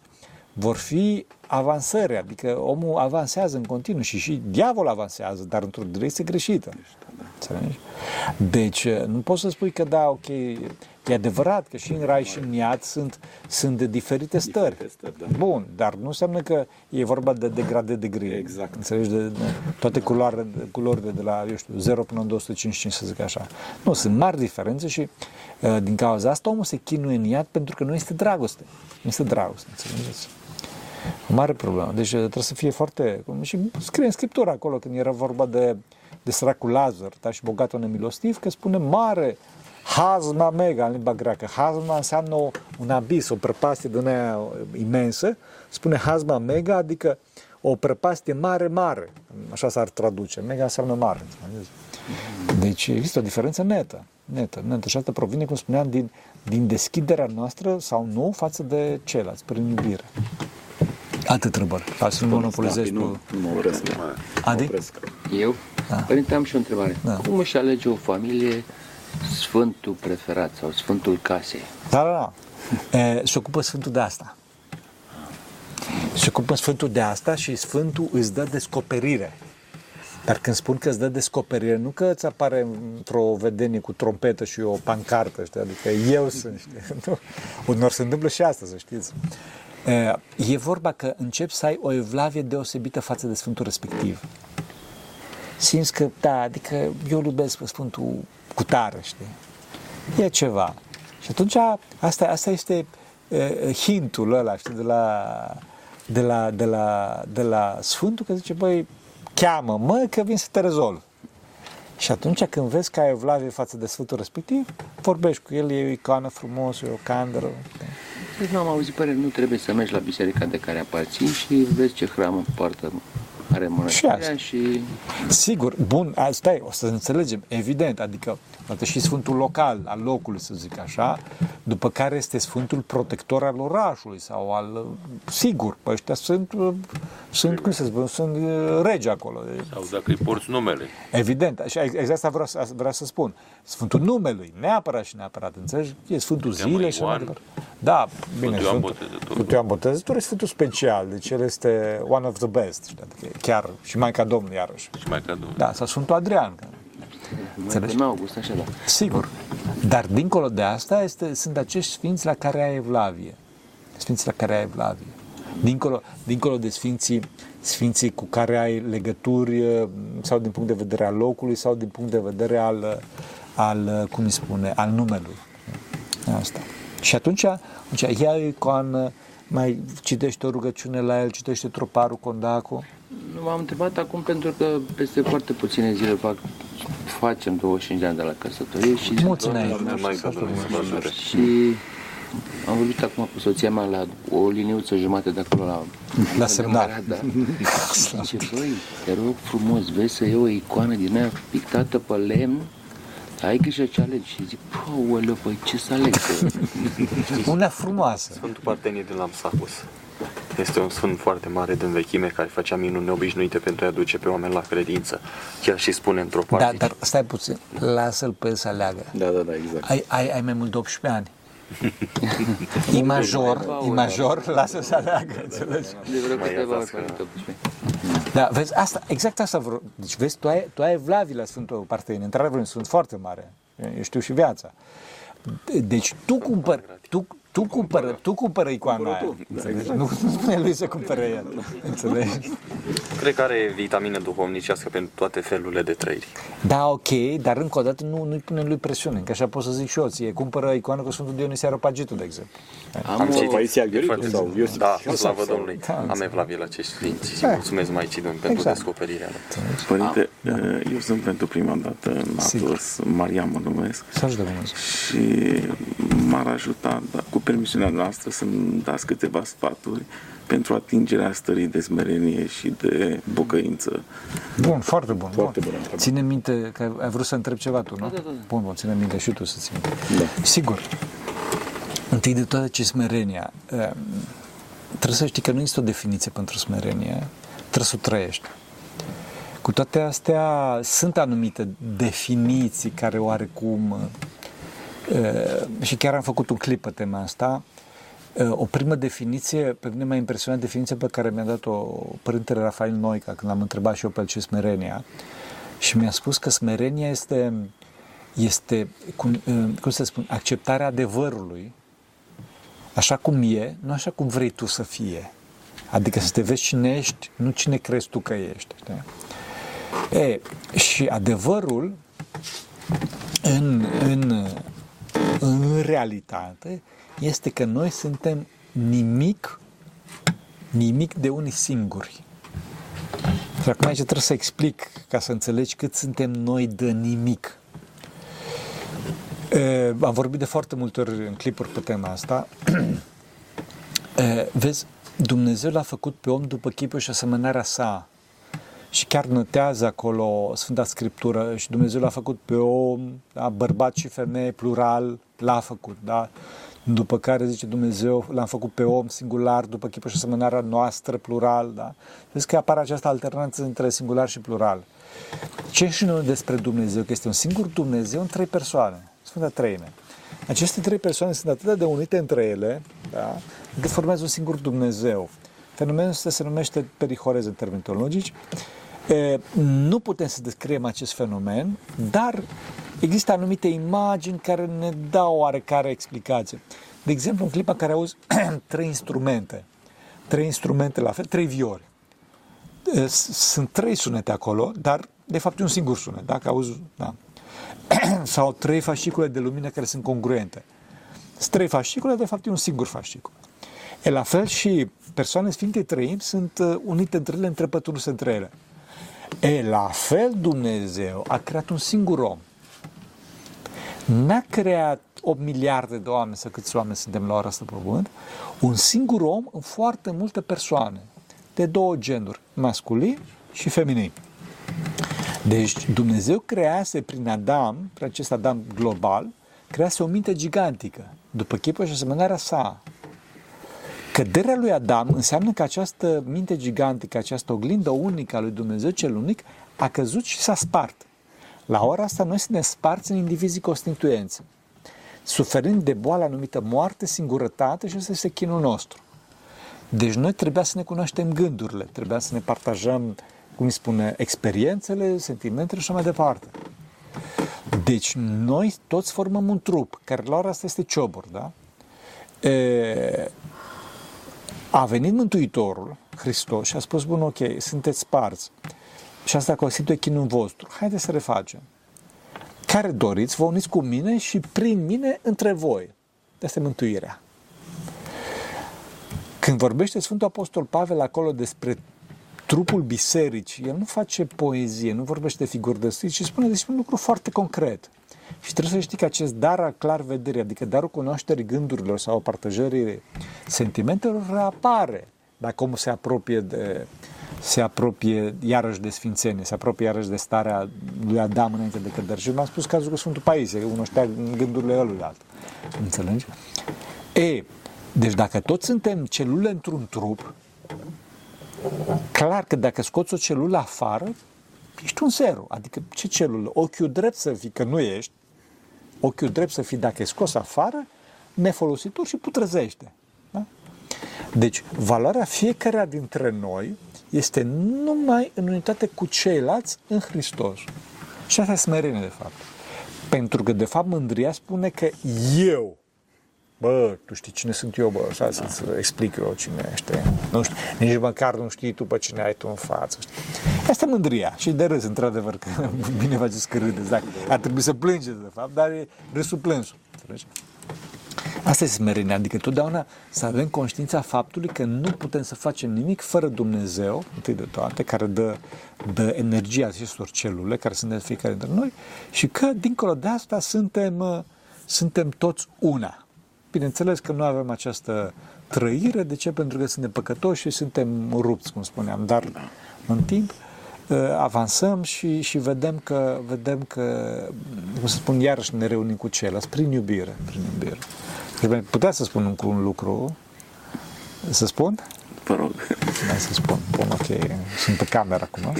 vor fi avansări, adică omul avansează în continuu și și diavolul avansează, dar într-o direcție greșită. Înțelegi? Deci, nu poți să spui că da, ok, e adevărat că și în rai și în iad sunt, sunt de diferite stări. Diferite stări da. Bun, dar nu înseamnă că e vorba de degrade de gri. Exact. Înțelegi? De, de, toate culoare, culorile de la, eu știu, 0 până în 255, să zic așa. Nu, sunt mari diferențe și uh, din cauza asta omul se chinuie în iad pentru că nu este dragoste. Nu este dragoste, înțelegeți? O mare problemă. Deci trebuie să fie foarte... Și scrie în Scriptură acolo, când era vorba de, de săracul Lazar, da, și bogatul nemilostiv, că spune mare hazma mega în limba greacă. Hazma înseamnă o, un abis, o prăpastie din aia imensă. Spune hazma mega, adică o prăpastie mare, mare. Așa s-ar traduce. Mega înseamnă mare. Deci există o diferență netă. Netă, netă. Și asta provine, cum spuneam, din, din deschiderea noastră sau nu față de ceilalți, prin iubire. Alte întrebări. Ca să nu monopolizezi nu, nu, nu mă opresc. Adi? Mă opresc. Eu? Da. Părinte, am și o întrebare. Da. Cum își alege o familie sfântul preferat sau sfântul casei? Da, da, da. E, se ocupă Sfântul de asta. Se ocupă Sfântul de asta și Sfântul îți dă descoperire. Dar când spun că îți dă descoperire, nu că îți apare într-o vedenie cu trompetă și o pancartă, știi? adică eu sunt, știi? *laughs* Nu. Unor se întâmplă și asta, să știți. E, E vorba că începi să ai o evlavie deosebită față de Sfântul respectiv. Simți că, da, adică eu îl iubesc pe Sfântul cu tare, știi? E ceva. Și atunci asta, asta este uh, hintul ăla, știi, de la, de la, de la, de la Sfântul, că zice, băi, cheamă, mă, că vin să te rezolv. Și atunci când vezi că ai evlavie față de Sfântul respectiv, vorbești cu el, e o icoană frumoasă, e o candără. Deci nu am auzit părere, nu trebuie să mergi la biserica de care aparții și vezi ce hram poartă are mănăstirea Și și, Sigur, bun, asta e, o să înțelegem, evident, adică poate și Sfântul local al locului, să zic așa, după care este Sfântul protector al orașului sau al, sigur, pe ăștia sunt, sunt cum să spun, sunt uh, regi acolo. Sau dacă îi porți numele. Evident, și exact asta vreau, să- vreau să spun. Sfântul numelui, neapărat și neapărat, înțelegi? E Sfântul cheamă Zilei și așa mai Ioan. departe. Da, bine, Ioan Sfântul- Botezătorul. Sfântul Ioan Botezător e Sfântul special, deci el este one of the best, știi, adică e chiar și Maica Domnului iarăși. Și mai cadou. Da, sau Sfântul Adrian, că- mai Înțelegi? în august, așa da. sigur. Dar dincolo de asta este, sunt acești sfinți la care ai evlavie. Sfinții la care ai evlavie. Dincolo, dincolo de sfinții, sfinții cu care ai legături eh, sau din punct de vedere al locului sau din punct de vedere al, al cum îi spune, al numelui. Asta. Și atunci, atunci ia o icoană, mai citește o rugăciune la el, citește troparul, condacul. Nu m-am întrebat acum pentru că peste foarte puține zile fac, facem 25 de ani de la căsătorie și Mulți înainte. și am vorbit acum cu soția mea la o liniuță jumate de acolo la La semnal. Da. Zice, băi, te rog frumos, vezi să iei o icoană din aia pictată pe lemn, ai grijă ce alegi. Și zic, păi, păi ce să aleg? *laughs* Una frumoasă. Sfântul Partenie din Lampsacus. Este un sfânt foarte mare din vechime care făcea minuni neobișnuite pentru a aduce pe oameni la credință. Chiar și spune într-o parte. Da, dar stai puțin, lasă-l pe el să aleagă. Da, da, da, exact. Ai, ai, ai mai mult de 18 ani. *laughs* E major, e major, lasă să aleagă, înțelegi? De vreo Mai câteva ori iertați că- părinte 18. Da, vezi, asta, exact asta vreau. Deci, vezi, tu ai, tu ai evlavii la Sfântul Partein, într-adevăr, sunt foarte mare. Eu știu și viața. Deci, tu cumpări, tu, tu cumpără, tu cumpără icoana aia. înțelegi? Nu, nu spune lui să cumpere el. Înțelegi? Cred că are vitamină duhovnicească pentru toate felurile de trăiri. Da, ok, dar încă o dată nu, nu-i pune lui presiune, că așa pot să zic și eu, ție cumpără icoană cu Sfântul Dionisie Areopagitul, de exemplu. Am o- citit Paisia Gheoricu Foarte sau simplu. Iosif Da, Iosif slavă sau- Domnului. Da, Am evlavie la acești sfinți și mulțumesc Maicii Domnului pentru Exact. descoperirea lor. Părinte, eh, eu sunt pentru prima dată în Atos, Maria mă numesc, Să ajută Dumnezeu. și m-ar ajuta, da, cu permisiunea noastră, să-mi dați câteva sfaturi pentru atingerea stării de smerenie și de pocăință. Bun, foarte bun. Foarte bun. bună întrebare. Ține minte că ai vrut să întrebi ceva tu, nu? Da, da, da. Bun, bun, ține minte și tu să ții minte. Da. Sigur. Întâi de toate ce smerenia. eh, Trebuie să știi că nu există o definiție pentru smerenie, trebuie să o trăiești. Cu toate astea, sunt anumite definiții care oarecum eh, și chiar am făcut un clip pe tema asta. Eh, O primă definiție, pe mine m-a impresionat definiția pe care mi-a dat-o părintele Rafael Noica când l-am întrebat și eu pe el ce smerenia și mi-a spus că smerenia este, este cum, eh, cum să spun, acceptarea adevărului așa cum e, nu așa cum vrei tu să fie. Adică să te vezi cine ești, nu cine crezi tu că ești. Știi? E, și adevărul în, în, în realitate este că noi suntem nimic, nimic de unii singuri. Și acum aici trebuie să explic ca să înțelegi cât suntem noi de nimic. E, am vorbit de foarte multe ori în clipuri pe tema asta. E, vezi, Dumnezeu l-a făcut pe om după chipul și asemănarea sa. Și chiar notează acolo Sfânta Scriptură și Dumnezeu l-a făcut pe om, da, bărbat și femeie, plural, l-a făcut, da? După care zice Dumnezeu, l-am făcut pe om singular, după chipul și asemănarea noastră, plural, da? Vezi că apare această alternanță între singular și plural. Ce și noi despre Dumnezeu? Că este un singur Dumnezeu în trei persoane, Sfânta Treime. Aceste trei persoane sunt atât de unite între ele, da? încât formează un singur Dumnezeu. Fenomenul ăsta se numește perihorez în termeni teologici. E, nu putem să descriem acest fenomen, dar există anumite imagini care ne dau oarecare explicație. De exemplu, în clipa în care auzi *clears throat* trei instrumente, trei instrumente la fel, trei viori. E, s- Sunt trei sunete acolo, dar de fapt e un singur sunet, dacă auzi, da. *clears throat* Sau trei fascicule de lumină care sunt congruente. Sunt trei fascicule, de fapt e un singur fascicul. E la fel și persoane Sfinte Trăim sunt uh, unite între ele, întrepătându-se între ele. E la fel Dumnezeu a creat un singur om. N-a creat 8 miliarde de oameni sau câți oameni suntem la ora asta pe pământ, un singur om în foarte multe persoane, de două genuri, masculin și feminin. Deci Dumnezeu crease prin Adam, prin acest Adam global, crease o minte gigantică, după chipul și asemănarea sa. Căderea lui Adam înseamnă că această minte gigantică, această oglindă unică a lui Dumnezeu cel unic, a căzut și s-a spart. La ora asta noi suntem sparți în indivizii constituenți, suferind de boala numită moarte, singurătate și ăsta este chinul nostru. Deci noi trebuia să ne cunoaștem gândurile, trebuia să ne partajăm, cum îi spune, experiențele, sentimentele și așa mai departe. Deci noi toți formăm un trup, care la ora asta este ciobur, da? E, a venit Mântuitorul, Hristos, și a spus, bun, ok, sunteți sparți și asta constituie chinul vostru. Haideți să refacem. Care doriți, vă uniți cu mine și prin mine între voi. Asta e mântuirea. Când vorbește Sfântul Apostol Pavel acolo despre trupul bisericii, el nu face poezie, nu vorbește de figuri de stil, ci spune despre un lucru foarte concret. Și trebuie să știi că acest dar al clar vederii, adică darul cunoașterii gândurilor sau partajării sentimentelor, reapare dacă omul se apropie de se apropie iarăși de sfințenie, se apropie iarăși de starea lui Adam înainte de cădere. Și m-am spus cazul cu Sfântul Paisie, unul știa gândurile ăluilalt. Înțelegi? E, deci dacă toți suntem celule într-un trup, clar că dacă scoți o celulă afară, ești un zero. Adică ce celulă? Ochiul drept să fii, că nu ești, ochiul drept să fii dacă e scos afară, nefolositor și putrăzește. Da? Deci, valoarea fiecare dintre noi este numai în unitate cu ceilalți în Hristos. Și asta e smerenie, de fapt. Pentru că, de fapt, mândria spune că eu, bă, tu știi cine sunt eu, bă, așa să-ți explic eu cine ești. Nu știu, nici măcar nu știi tu pe cine ai tu în față. Știi? Asta e mândria și de râs, într-adevăr, că *laughs* bine faceți că râdeți, dacă ar trebui să plângeți, de fapt, dar e râsul plânsul. Înțelegi? Asta e smerenia, adică totdeauna să avem conștiința faptului că nu putem să facem nimic fără Dumnezeu, întâi de toate, care dă, dă energia acestor celule care sunt de fiecare dintre noi și că, dincolo de asta, suntem, uh, suntem toți una. Bineînțeles că nu avem această trăire, de ce? Pentru că suntem păcătoși și suntem rupți, cum spuneam, dar în timp uh, avansăm și, și vedem că, vedem că, cum să spun, iarăși ne reunim cu ceilalți, prin iubire, prin iubire. Deci, putea să spun un, un lucru, să spun? Vă rog. Da, să spun. Bun, ok. Sunt pe cameră acum.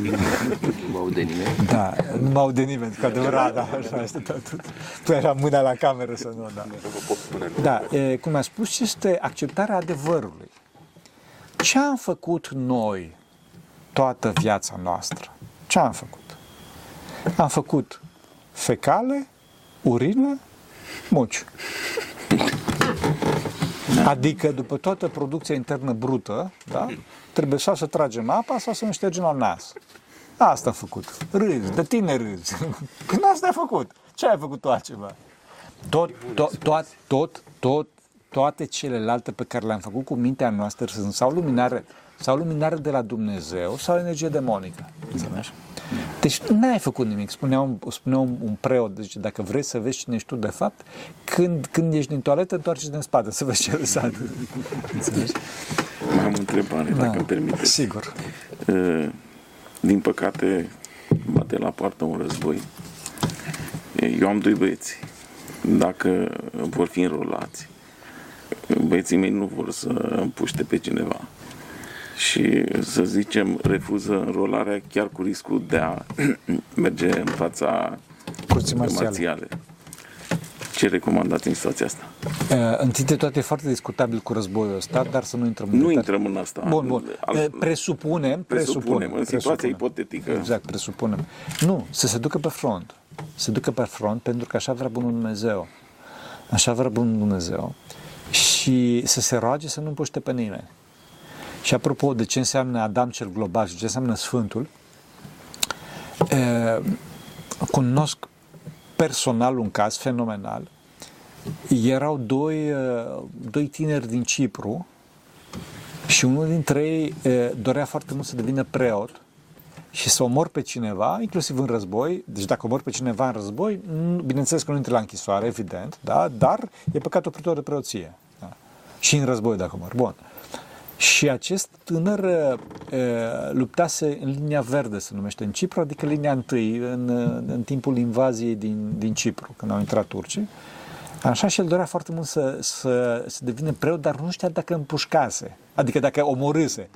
Nu mă aude nimeni. Da, nu mă aude nimeni, cu adevărat, da, așa este tot. Tu era mâna la cameră să nu, da. Da, e, cum am spus, este acceptarea adevărului. Ce am făcut noi toată viața noastră? Ce am făcut? Am făcut fecale, urină, muci. Adică după toată producția internă brută, da, trebuie sau să tragem apa sau să ne ștergem la nas. Asta am făcut. Râzi, de tine râzi. *laughs* Păi asta ai făcut. Ce ai făcut tu altceva? Tot, tot, tot, tot, tot, toate celelalte pe care le-am făcut cu mintea noastră sunt sau luminare, sau luminare de la Dumnezeu sau energie demonică. Înțelegi? Deci n-ai făcut nimic. Spunea un, spunea un, un preot, deci dacă vrei să vezi cine ești tu de fapt, când, când ești din toaletă, întoarce din spate să vezi ce *laughs* lăsat. Înțelegi? Mai am o întrebare, dacă îmi permiteți. Sigur. Uh, Din păcate, bate la poartă un război. Eu am doi băieți. Dacă vor fi înrolați, băieții mei nu vor să împuște pe cineva. Și, să zicem, refuză înrolarea chiar cu riscul de a *clears throat* merge în fața Curții marțiale. marțiale. Ce recomandați în situația asta? Uh, întâi de toate e foarte discutabil cu războiul ăsta, dar să nu intrăm în Nu detalii. intrăm în asta. Bun, bun. Al- Uh, Presupunem, presupunem, în situația presupunem. ipotetică. Exact, presupunem. Nu, să se ducă pe front. Se ducă pe front pentru că așa vrea bunul Dumnezeu. Așa vrea bunul Dumnezeu. Și să se roage să nu împuște pe nimeni. Și apropo de ce înseamnă Adam cel global și ce înseamnă Sfântul, uh, cunosc personal un caz fenomenal. Erau doi, uh, doi tineri din Cipru și unul dintre ei uh, dorea foarte mult să devină preot și să omor pe cineva, inclusiv în război. Deci dacă omor pe cineva în război, nu- bineînțeles că nu intră la închisoare, evident, da? dar e păcat opritor de preoție. Da? Și în război dacă omor. Bun. Și acest tânăr uh, luptase în linia verde, se numește, în Cipru, adică linia întâi, în, uh, în timpul invaziei din, din Cipru, când au intrat turcii. Așa și el dorea foarte mult să, să, să devină preot, dar nu știa dacă împușcase, adică dacă omorâse.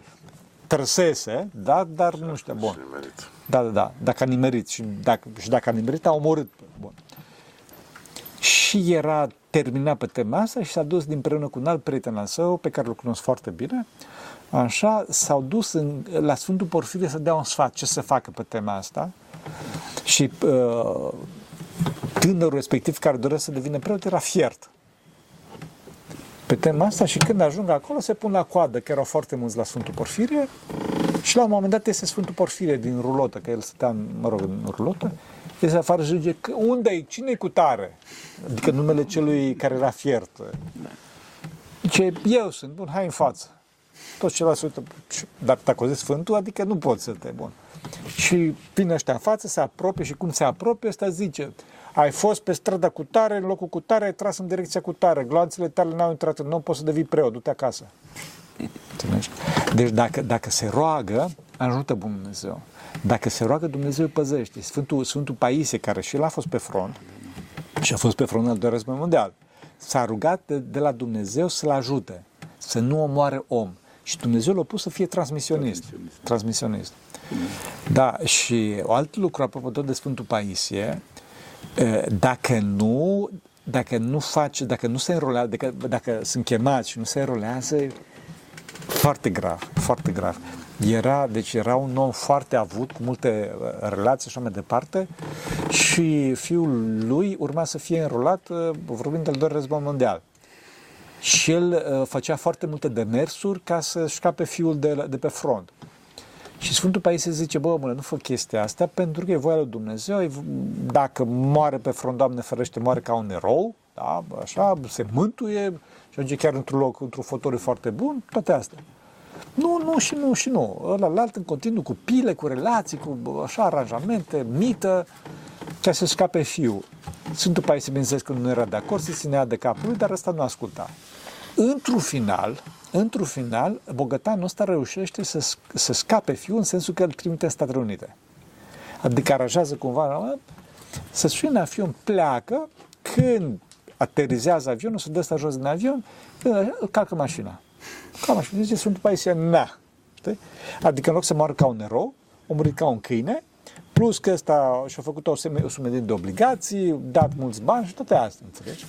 Tărsese, da, dar nu știa, bun. Da, da, da, dacă a nimerit și dacă, și dacă a nimerit, a omorât. Bun. Și era terminat pe tema asta și s-a dus împreună cu un alt prieten al său, pe care îl cunosc foarte bine, așa, s-au dus în, la Sfântul Porfirie să dea un sfat ce să facă pe tema asta. Și uh, tânărul respectiv care dorea să devină preot era fiert pe tema asta și când ajung acolo se pun la coadă, că erau foarte mulți la Sfântul Porfirie și la un moment dat este Sfântul Porfirie din rulotă, că el stătea, în, mă rog, în rulotă, iese afară și zice, unde-i, cine cu tare? Adică numele celui care era fiert. Zice, eu sunt, bun, hai în față. Toți ceilalți se uită, dar dacă o zis Sfântul, adică nu poți să te, bun. Și vine ăștia în față, se apropie și cum se apropie, ăsta zice, ai fost pe strada cu tare, în locul cu tare, ai tras în direcția cu tare, gloanțele tale n-au intrat, nu poți să devii preot, du-te acasă. Înțelegi? Deci dacă, dacă se roagă, ajută Bunul Dumnezeu. Dacă se roagă, Dumnezeu îi păzește. Sfântul, Sfântul Paisie, care și el a fost pe front, și a fost pe front al doilea război mondial, s-a rugat de, de la Dumnezeu să-l ajute, să nu omoare om. și Dumnezeu l-a pus să fie transmisionist. Transmisionist. Da, și o alt lucru, apropo tot de Sfântul Paisie, e, dacă nu, dacă nu face, dacă nu se înrolează, dacă, dacă sunt chemați și nu se înrolează, e foarte grav, foarte grav. Era, deci era un om foarte avut, cu multe uh, relații și așa mai departe și fiul lui urma să fie înrolat uh, vorbind al doilea război mondial. Și el uh, făcea foarte multe demersuri ca să scape fiul de, la- de pe front. Și Sfântul Paisie zice, bă, mă, nu fă chestia asta pentru că e voia lui Dumnezeu, e, dacă moare pe front, Doamne ferește, moare ca un erou, da, așa, se mântuie și ajunge chiar într-un loc, într-un fotoliu foarte bun, toate astea. Nu, nu și nu și nu. Ăla la alt în continuu cu pile, cu relații, cu bă, așa aranjamente, mită, ca să scape fiul. Sfântul Paisie, bineînțeles că nu era de acord, se ținea de capul lui, dar ăsta nu asculta. Într-un final, într-un final, bogătanul ăsta reușește să, sc- să scape fiul în sensul că îl trimite în Statele Unite. Adică aranjează cumva, să sune avion, pleacă, când aterizează avionul, se dă ăsta jos din avion, îl calcă mașina. Ca mașina. Zice Sfântul Paisie, na. Știi? Adică în loc să moară ca un erou, a murit ca un câine, plus că ăsta și-a făcut o, seme- o sumedenie de obligații, dat mulți bani și toate astea, înțelegi?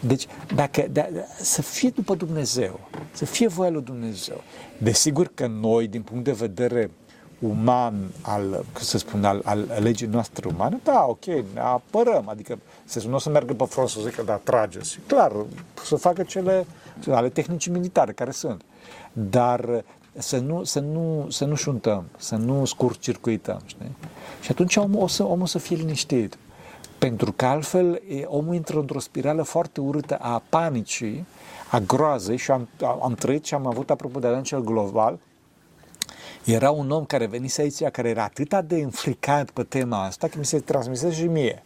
Deci, dacă, da, da, să fie după Dumnezeu, să fie voia lui Dumnezeu. Desigur că noi, din punct de vedere uman, al, cum să spun, al, al legii noastre umane, da, ok, ne apărăm, adică să nu o să meargă pe front să zică, da, trageți. Clar, să facă cele ale tehnicii militare care sunt. Dar să nu, să nu, să nu șuntăm, să nu scurt-circuităm, știi? Și atunci omul o să, omul o să fie liniștit. Pentru că altfel e, omul intră într-o spirală foarte urâtă a panicii, a groazei și am, am trăit și am avut, apropo de cel global, era un om care venise aici, care era atât de înfricat pe tema asta, că mi se transmise și mie.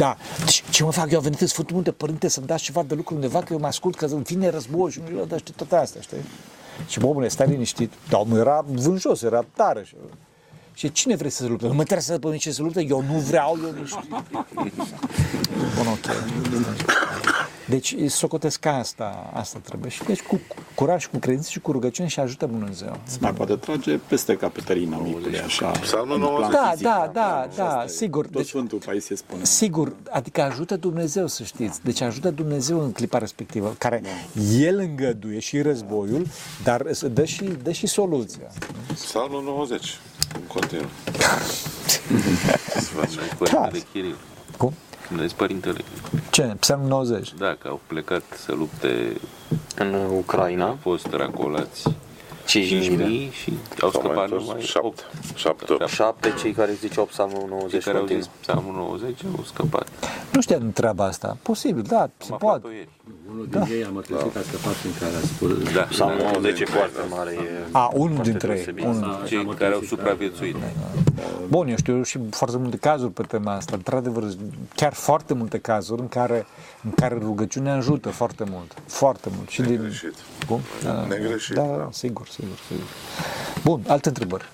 Da, deci ce mă fac? Eu am venit în Sfântul Munte, părinte, să-mi dați ceva de lucru undeva, că eu mă ascult că îmi vine război și nu dar știi toate astea, știi? Și bă, bune, stai liniștit. Dar omul era vânjos, era tare. Și, și cine vrei să se lupte? Nu mă interesează pe mine ce se luptă, eu nu vreau, eu nu știu. Bun, ok. Deci, socotesc ca asta, asta trebuie. Și deci cu curaj, cu credință și cu rugăciune și ajută Dumnezeu. Se mai poate trage peste Capeterina micului, așa. Psalmul în plan 90. Da, fizic, da, da, Și da, asta e. sigur. Tot Deci- Sfântul Paisie spune. Sigur, adică ajută Dumnezeu să știți. Deci ajută Dumnezeu în clipa respectivă, care El îngăduie și războiul, dar îți dă și, dă și soluția. Psalmul 90. În continuu. Noi Părintele Chiril. Cum? Când vezi Părintele Ce? Psalmul 90. Da, că au plecat să lupte, În au Ucraina, fost racolați 5.000 de 5.000 și au S-au mai scăpat întors numai șapte. 8. Șapte, opt. șapte, cei care ziceau psalmul Cei 90 care au continuu. zis psalmul 90 au scăpat. Nu știam treaba asta. Posibil, da, se Am poate. aflat-o ieri. Unul din ei a mărturisit că a scăpat în care a spus... Da, Psalmul da. 90 e foarte mare. E... A, unul foarte dintre ei. deosebit. Unul. Cei care au supraviețuit. Bun, eu știu și foarte multe cazuri pe tema asta. Într-adevăr, chiar foarte multe cazuri în care, în care rugăciunea ajută foarte mult. Foarte mult. Și din... Negreșit. Cum? Da, Negreșit, da, da. sigur, sigur, sigur. Bun, alte întrebări.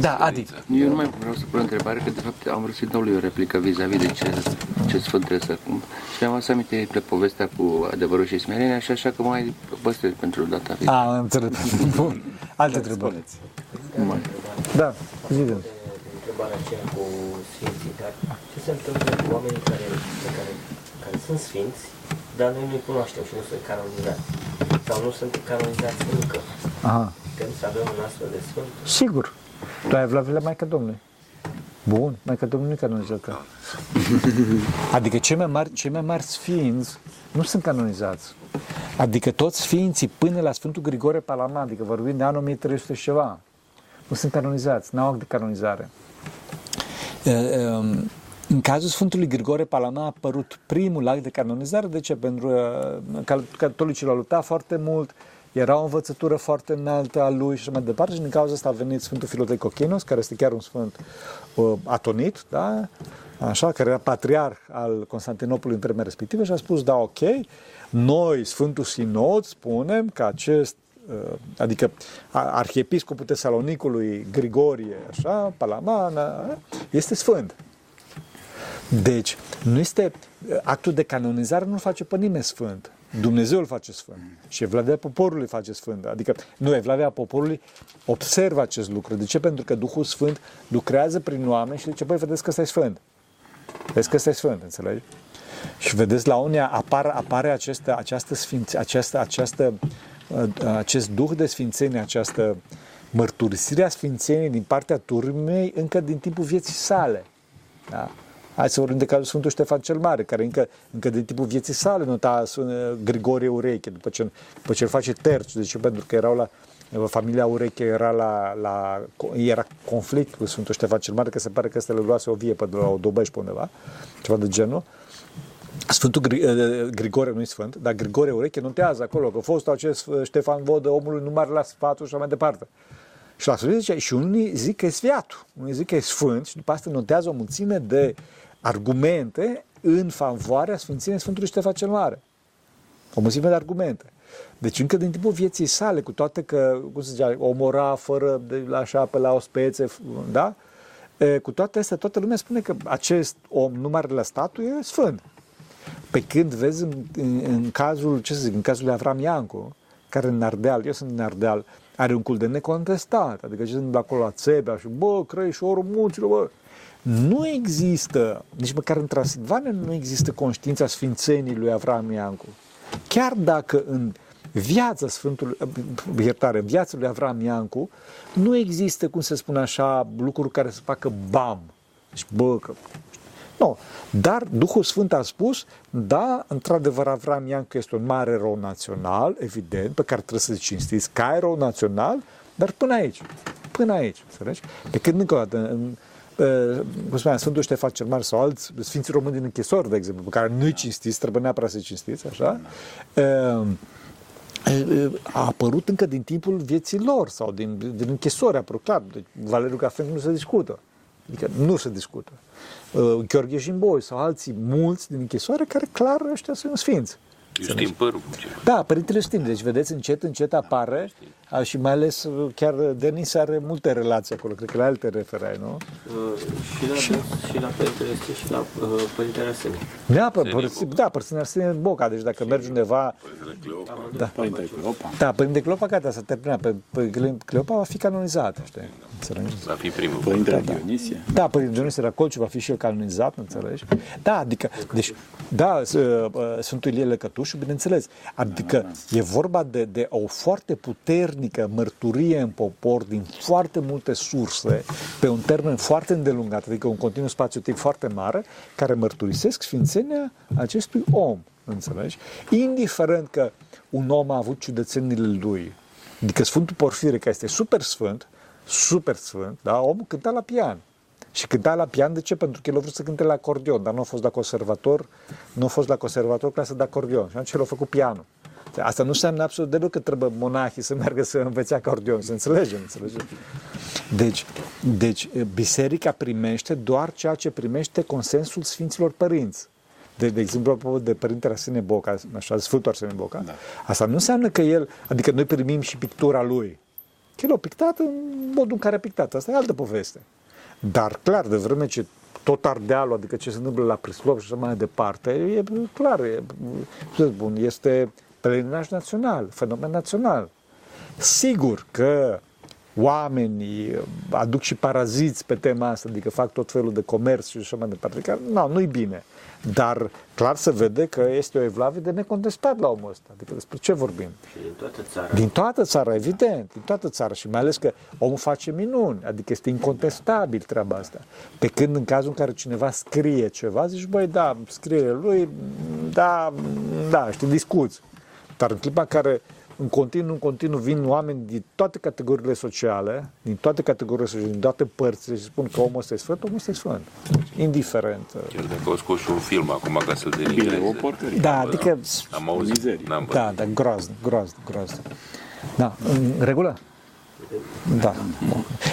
Da, Adi. Eu nu mai vreau să pun o întrebare, că de fapt am vrut să-i dau lui o replică vis-a-vis de ce, ce sfânt trebuie să... Și mi-am adus aminte de povestea cu adevărul și smerenia și așa că mai păstrez pentru data viitoare. A, am înțeles. *laughs* Bun. Alte întrebări. Da, zidem. întrebarea aceea cu sfinții, dar ce se întâmplă cu oamenii care, pe care, care sunt sfinți, dar noi nu-i cunoaștem și nu sunt canonizați? Sau nu sunt canonizați încă? Aha. Putem să avem un astfel de sfânt? Sigur. Tu ai Evlavia Maica Domnului. Bun, Maica Domnului nu e canonizată. *laughs* Adică cei mai mari, cei mai mari sfinți nu sunt canonizați. Adică toți sfinții până la Sfântul Grigore Palama, adică vorbim de anul 1300 și ceva, nu sunt canonizați, n-au act de canonizare. E, um, În cazul Sfântului Grigore Palama a apărut primul act de canonizare. De ce? Pentru că catolicii l-au luptat foarte mult, era o învățătură foarte înaltă a lui și așa mai departe și din cauza asta a venit Sfântul Filotei Cochinos, care este chiar un sfânt uh, atonit, da? așa, care era patriarh al Constantinopolului în vremea respectivă și a spus, da, ok, noi, Sfântul Sinod, spunem că acest uh, adică arhiepiscopul Tesalonicului Grigorie, așa, Palamana, este sfânt. Deci, nu este actul de canonizare nu face pe nimeni sfânt. Dumnezeu îl face sfânt. Și Evlavia poporului îl face sfânt. Adică, nu, Evlavia poporului observă acest lucru. De ce? Pentru că Duhul Sfânt lucrează prin oameni și zice, băi, vedeți că ăsta e sfânt. Vezi că ăsta e sfânt, înțelegi? Și vedeți, la unii apar, apare această, această sfinț, această, această, uh, acest duh de sfințenie, această mărturisire a sfințeniei din partea turmei încă din timpul vieții sale. Da? Hai să vorbim de cazul Sfântul Ștefan cel Mare, care încă, încă din timpul vieții sale nota Grigorie Ureche, după ce, după ce îl face terci, deci pentru că erau la, familia Ureche era la, la era conflict cu Sfântul Ștefan cel Mare, că se pare că ăsta le luase o vie pe la o dobăși pe undeva, ceva de genul. Sfântul Grigore nu-i sfânt, dar Grigore Ureche notează acolo că fost acest Ștefan Vodă, omului nu mare la sfatul și așa mai departe. Și la sfârșit zice, și unii zic că e sfiatul, unii zic că e sfânt și după asta notează o mulțime de argumente în favoarea Sfințeniei Sfântului Ștefan cel Mare. O mulțime de argumente. Deci încă din timpul vieții sale, cu toate că, cum să zicea, omora fără de, așa pe la o spețe, da? E, cu toate astea, toată lumea spune că acest om, numărul la statul, e sfânt. Pe când vezi în, în, în cazul, ce să zic, în cazul lui Avram Iancu, care în Ardeal, eu sunt în Ardeal, are un cult de necontestat, adică ce sunt acolo la Țebea și bă, Crăișorul munților, bă, nu există, nici măcar în Transilvania nu există conștiința Sfințenii lui Avram Iancu. Chiar dacă în viața Sfântului, iertare, în viața lui Avram Iancu nu există, cum se spune așa, lucruri care să facă bam. Deci, bă, că nu. Dar Duhul Sfânt a spus, da, într-adevăr Avram Iancu este un mare erou național, evident, pe care trebuie să-l cinstiți ca erou național, dar până aici. Până aici, înțelegi? Pe când încă o dată, în, Uh, cum spuneam, Sfântul Ștefan cel Mare sau alți Sfinții Români din închisori, de exemplu, pe care nu-i cinstiți, trebuie neapărat să-i cinstiți, așa, uh, a apărut încă din timpul vieții lor sau din, din închisori, a apărut clar. Deci, Valeriu Cafenc nu se discută. Adică nu se discută. Uh, Gheorghe Jimboi sau alții mulți din închisoare care clar ăștia sunt sfinți. Justin Păru. Da, Părintele Justin. Deci, vedeți, încet, încet apare da, și mai ales uh, chiar Denis are multe relații acolo. Cred că la alte referai, nu? Uh, și, la, și... și la Părintele Justin și la uh, Părintele Arsenie. Da, pă, păr- da, Părintele Arsenie în Boca. Deci dacă mergi undeva... Da, Părintele Cleopa. Da, Părintele Cleopa, gata, s-a terminat. Pe, pe Cleopa va fi canonizat, știi? Va fi primul. Părintele da, Dionisie. Da, Părintele Dionisie Racolciu va fi și el canonizat, înțelegi? Da, adică, deci, da, Sfântul Ilie Lăcătușu, bineînțeles. Adică e vorba de, de o foarte puternică mărturie în popor din foarte multe surse, pe un termen foarte îndelungat, adică un continuu spațiu-timp foarte mare, care mărturisesc sfințenia acestui om, înțelegi? Indiferent că un om a avut ciudățenile lui, adică Sfântul Porfire, care este super sfânt, super sfânt, da? omul cânta la pian. Și cânta la pian, de ce? Pentru că el a vrut să cânte la acordeon, dar nu a fost la conservator, nu a fost la conservator clasă de acordeon. Și atunci el a făcut pianul. Asta nu înseamnă absolut deloc că trebuie monahii să meargă să învețe acordeon, să înțelegem, înțelegem. Deci, deci, biserica primește doar ceea ce primește consensul Sfinților Părinți. De, de exemplu, de Părintele Arsene Boca, așa, Sfântul Arsene Boca, da. asta nu înseamnă că el, adică noi primim și pictura lui. Că el a pictat în modul în care a pictat. Asta e altă poveste. Dar clar, de vreme ce tot Ardealul, adică ce se întâmplă la Prislop și așa mai departe, e clar, e, bun, este pelerinaj național, fenomen național. Sigur că oamenii aduc și paraziți pe tema asta, adică fac tot felul de comerț și așa mai departe, că nu, nu-i bine. Dar clar se vede că este o evlavie de necontestat la omul ăsta. Adică despre ce vorbim? Și din toată țara. Din toată țara, evident, din toată țara și mai ales că omul face minuni, adică este incontestabil treaba asta. Pe când în cazul în care cineva scrie ceva, zici, băi, da, scrierea lui, da, da, știi, discuți. Dar în clipa în care în continuu, în continuu vin oameni din toate categoriile sociale, din toate categoriile sociale, din toate părțile și spun că omul ăsta e sfânt, omul ăsta e sfânt. Indiferent. Chiar dacă au scos și un film acum ca să-l denigreze. Bine, o porcărie. Da, adică... Am auzit, n-am văzut. Da, da, groaznic, groaznic, groaznic. Da, în regulă? Da.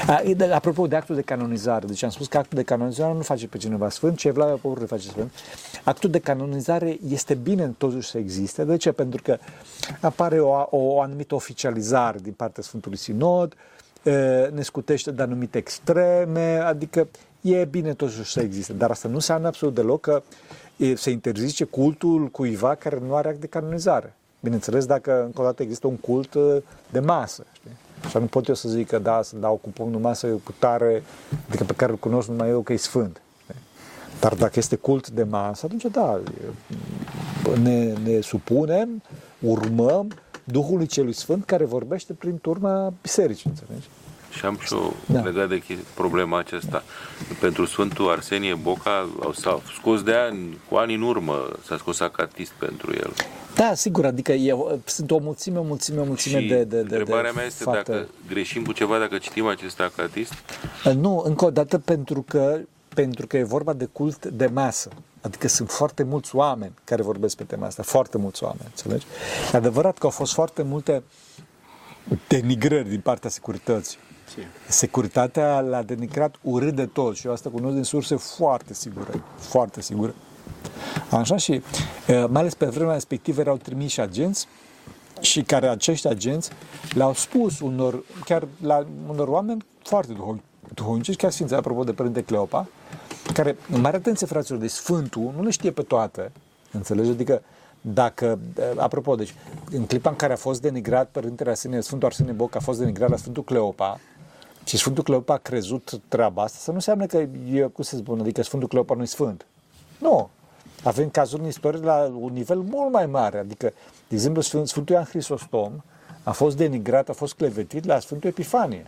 A, apropo de actul de canonizare, deci am spus că actul de canonizare nu face pe cineva sfânt, ci Evlavia Poporului face sfânt. Actul de canonizare este bine totuși să existe. De ce? Pentru că apare o, o anumită oficializare din partea Sfântului Sinod, ne scutește de anumite extreme, adică e bine totuși să existe, dar asta nu înseamnă absolut deloc că e, se interzice cultul cuiva care nu are act de canonizare. Bineînțeles, dacă încă o dată există un cult uh, de masă, știi? Și nu pot eu să zic că da, să dau cu pumnul masă cu tare, adică pe care îl cunosc numai eu că e sfânt. știi? Dar dacă este cult de masă, atunci da, e- ne, ne supunem, urmăm Duhului Celui Sfânt care vorbește prin turma bisericii, înțelegi? Și am și eu Da. legat de chi- problema aceasta. Pentru Sfântul Arsenie Boca au- s-a scos de ani, cu ani în urmă, s-a scos acatist pentru el. Da, sigur, adică e, sunt o mulțime, o mulțime, o mulțime și de, de, de întrebarea de mea este fapte. dacă greșim cu ceva dacă citim acest acatist. Nu, încă o dată pentru că, pentru că e vorba de cult de masă. Adică sunt foarte mulți oameni care vorbesc pe tema asta, foarte mulți oameni, înțelegi? E adevărat că au fost foarte multe denigrări din partea securității. Securitatea l-a denigrat urât de tot și eu asta cunosc din surse foarte sigure, foarte sigure. Așa și, eh, mai ales pe vremea respectivă erau trimiși agenți și care acești agenți le-au spus unor, chiar la unor oameni foarte duhovnici, duhovnici chiar sfinți, apropo de Părinte Cleopa, care, în mare atenție, fraților, de Sfântul nu le știe pe toate, înțelegi? Adică, dacă, eh, apropo, deci, în clipa în care a fost denigrat Părintele Arsenie, Sfântul Arsenie Boc a fost denigrat la Sfântul Cleopa, și Sfântul Cleopa a crezut treaba asta, să nu înseamnă că e, cum să spun, adică Sfântul Cleopa nu e sfânt. Nu. Avem cazuri în istorie la un nivel mult mai mare. Adică, de exemplu, Sfânt- Sfântul Ioan Hristostom a fost denigrat, a fost clevetit la Sfântul Epifanie.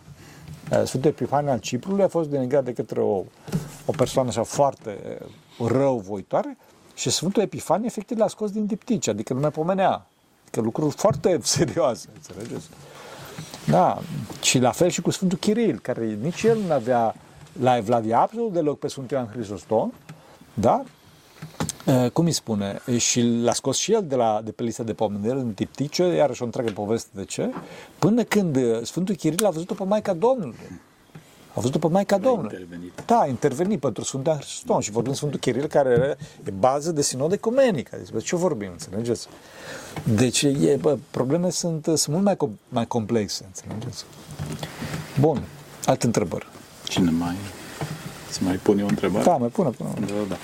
Eh, Sfântul Epifanie al Ciprului a fost denigrat de către o, o persoană așa foarte eh, răuvoitoare și Sfântul Epifanie efectiv l-a scos din diptici, adică nu mai pomenea. Adică lucruri foarte *laughs* serioase, înțelegeți? Da, și la fel și cu Sfântul Chiril, care nici el nu avea la Evlavia absolut deloc pe Sfântul Ioan Hristostom, da? Uh, cum îi spune? Și l-a scos și el de, la, de pe lista de pomenire în tiptice, iarăși o întreagă poveste de ce, până când uh, Sfântul Chiril a văzut-o pe Maica Domnului. A văzut-o pe Maica Domnului. intervenit. Da, a intervenit pentru Sfântul Ioan Hristostom și vorbim Sfântul Chiril, care era- e bază de sinod ecumenic. Adică, de ce vorbim, înțelegeți? Deci, e, bă, problemele sunt, sunt mult mai, com- mai complexe, înțelegeți? Bun, alte întrebări. Cine mai... Să mai pun eu o întrebare? Da, mai pune, pune. Da, da.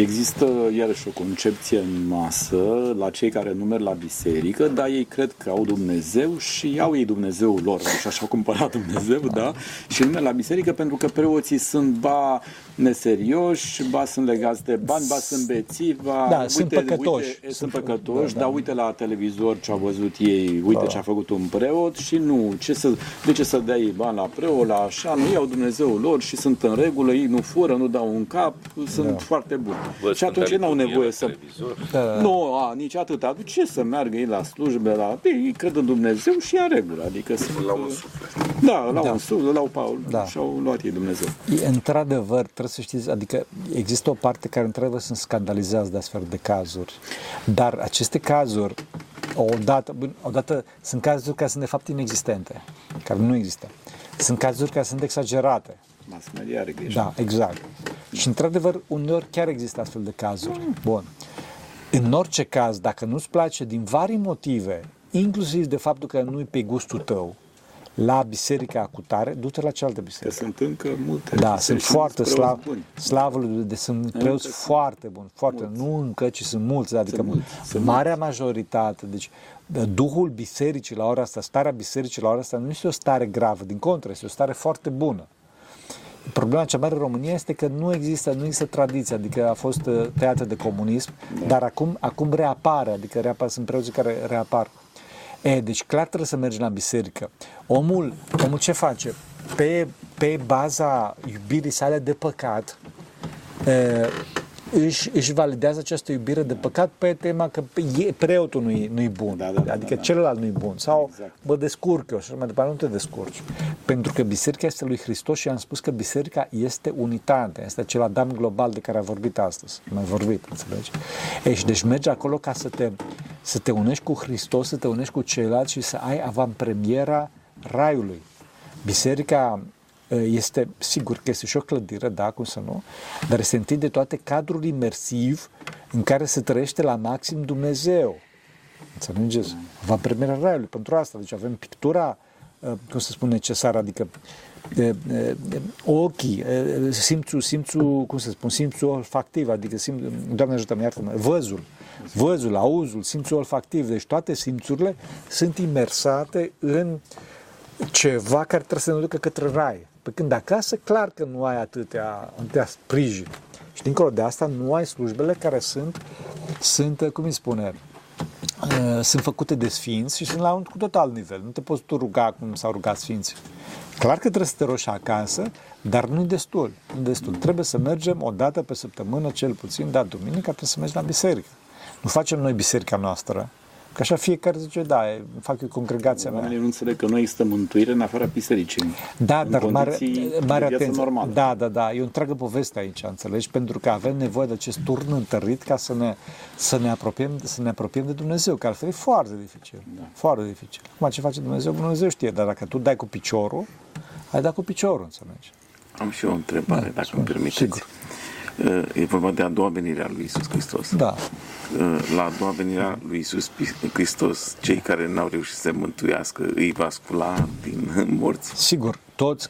Există iarăși o concepție în masă la cei care nu merg la biserică, dar ei cred că au Dumnezeu și au ei Dumnezeul lor, și așa au cumpărat Dumnezeu, da? Și nu merg la biserică pentru că preoții sunt ba neserioși, ba sunt legați de bani, ba sunt bețivi, ba... Da, sunt păcătoși. Uite, sunt Sunt- păcătoși, da, dar da. uite la televizor ce au văzut ei, uite ce a făcut un preot și nu, ce să, de ce să dea ei bani la preot, la așa, nu iau Dumnezeul lor și sunt în regulă, ei nu fură, nu dau un cap, sunt Da. foarte buni. Văd și atunci ei n-au Sfânta nevoie Liturghie să... la televizor. Da. Nu, a, nici atât. De ce să meargă ei la slujbe, la... Ei, ei cred în Dumnezeu și e în regulă. Adică sunt... La un suflet. Da, la Da. un suflet, la un Paul. Da. Și-au luat ei Dumnezeu. E, într-adevăr, trebuie să știți, adică există o parte care într-adevăr sunt scandalizați de astfel de cazuri. Dar aceste cazuri, odată, bun, odată sunt cazuri care sunt de fapt inexistente, care nu există. Sunt cazuri care sunt exagerate. Mass media are grijă. Da, exact. Și într-adevăr, uneori chiar există astfel de cazuri. Bun. În orice caz, dacă nu-ți place din vari motive, inclusiv de faptul că nu-i pe gustul tău, la biserica cu tare, du-te la cealaltă Că biserică. sunt încă multe. Da, biserici sunt și foarte mulți slav, preoți buni. slavă lui Dumnezeu, sunt preoți sunt foarte buni, foarte, mulți. nu încă, ci sunt mulți, adică Sunt mulți, sunt marea majoritate, deci Duhul bisericii la ora asta, starea bisericii la ora asta nu este o stare gravă, din contră, este o stare foarte bună. Problema cea mare în România este că nu există, nu există tradiție, adică a fost uh, tăiată de comunism, da. dar acum, acum reapare, adică reapar, sunt preoții care reapar. E, deci clar trebuie să mergi la biserică. Omul, omul ce face? Pe, pe baza iubirii sale de păcat, e, își, își validează această iubire de păcat pe tema că e, preotul nu-i, nu-i bun, Da, da, da, adică da, da. celălalt nu-i bun, sau Exact. bă, descurc eu și așa mai departe, nu te descurci. Pentru că biserica este lui Hristos și am spus că biserica este unitate, este acel Adam global de care a vorbit astăzi, am mai vorbit, înțelegi? Ei, și deci mergi acolo ca să te, să te unești cu Hristos, să te unești cu ceilalți și să ai avantpremiera raiului. Biserica uh, este, sigur că este și o clădire, da, cum să nu, dar este întâi de toate cadrul imersiv în care se trăiește la maxim Dumnezeu. Înțelegeți? Va premiera raiului pentru asta. Deci avem pictura, uh, cum să spun, necesară, adică e, e, ochii, e, simțul, simțul, cum să spun, simțul olfactiv, adică simt, Doamne ajută-mă, iartă-mă, văzul, văzul, auzul, simțul olfactiv, deci toate simțurile sunt imersate în ceva care trebuie să ne ducă către rai. Pe când acasă, clar că nu ai atâtea, atâtea sprijin. Și dincolo de asta, nu ai slujbele care sunt, sunt cum îi spune, uh, sunt făcute de sfinți și sunt la un cu total nivel. Nu te poți tu ruga cum s-au rugat sfinții. Clar că trebuie să te roși acasă, dar nu-i destul. Nu destul. Trebuie să mergem o dată pe săptămână, cel puțin, dar duminica trebuie să mergi la biserică. Nu facem noi biserica noastră, Că așa fiecare zice, da, e- fac eu congregația mea. Oamenii nu înțeleg că nu există mântuire în afara bisericii. Da, în dar mare, condiții mare de viață atenție. normală. Da, da, da. E o întreagă poveste aici, înțelegi? Pentru că avem nevoie de acest turn întărit ca să ne, să ne, apropiem, să ne apropiem de Dumnezeu, că altfel e foarte dificil. Da. Foarte dificil. Acum ce face Dumnezeu, Dumnezeu știe, dar dacă tu dai cu piciorul, ai dat cu piciorul, înțelegi? Am și eu o întrebare, Da, dacă spune. îmi permiteți. Sigur. Uh, E vorba de a doua venire a lui Isus Hristos. Da. Uh, La a doua venire a lui Isus Hristos, cei care n-au reușit să se mântuiască, îi va scula din *laughs* morți. Sigur, toți,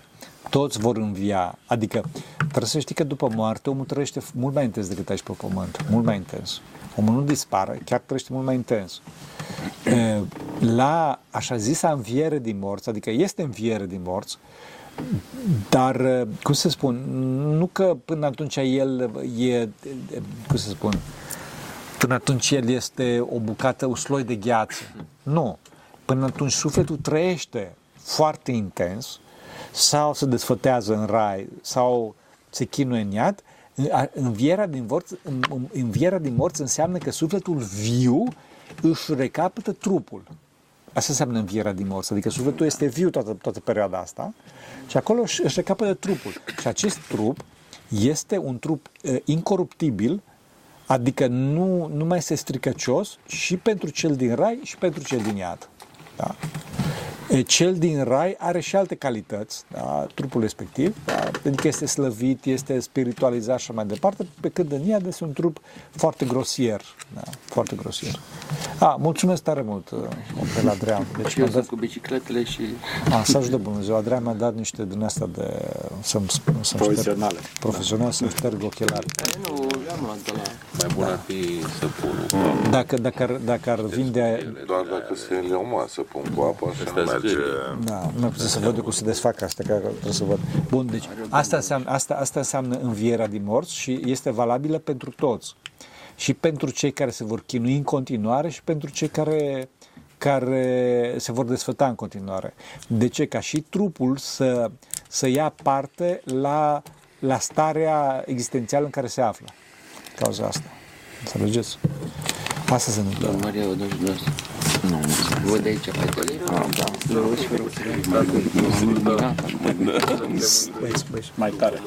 toți vor învia. Adică trebuie să știi că după moarte omul trăiește mult mai intens decât aici pe pământ. Mult mai intens. Omul nu dispare, chiar trăiește mult mai intens. E, La așa zisa înviere din morți, adică este înviere din morți, dar, cum să spun, nu că până atunci el e, cum să spun, până atunci el este o bucată, un sloi de gheață. Nu. Până atunci sufletul trăiește foarte intens sau se desfătează în rai sau se chinuie în iad, În- învierea din, morți, în- în- învierea din morți înseamnă că sufletul viu își recapătă trupul. Asta înseamnă învierea din morți, adică sufletul este viu toată, toată perioada asta și acolo își, își recapătă trupul. Și acest trup este un trup uh, incoruptibil, adică nu, nu mai este stricăcios și pentru cel din rai și pentru cel din iad. Da? E, Cel din rai are și alte calități, da? trupul respectiv, da? adică este slăvit, este spiritualizat și așa mai departe, pe când în iad este un trup foarte grosier, da? foarte grosier. A, mulțumesc tare mult, uh, de la Adrian. Deci Și eu mi-a dat, sunt cu bicicletele și... a, să ajută Dumnezeu. Adrian mi-a dat niște din astea de să-mi, sp- să-mi Profesionale. Șterg, profesional să-mi șterg ochelari. Nu, am luat de la... Mai bun ar fi să pun Dacă, dacă, ar, dacă ar vinde Doar dacă se le omoasă pun cu apă, așa Asta merge. scrie. Da, nu puteți să văd cum se desfac astea, că trebuie să văd. Bun, deci asta înseamnă, asta, asta înseamnă învierea din morți și este valabilă pentru toți. Și pentru cei care se vor chinui în continuare și pentru cei care, care se vor desfăta în continuare. De ce? Ca și trupul să, să ia parte la, la starea existențială în care se află. Cauza asta. Înțelegeți? Asta se întâmplă. Doamna Maria, o dăm și dumneavoastră. Nu, Văd aici pe telefon. Ah, da. Vă rog și vă rog. M-am luminat acum. Băieți, băieți. Mai tare.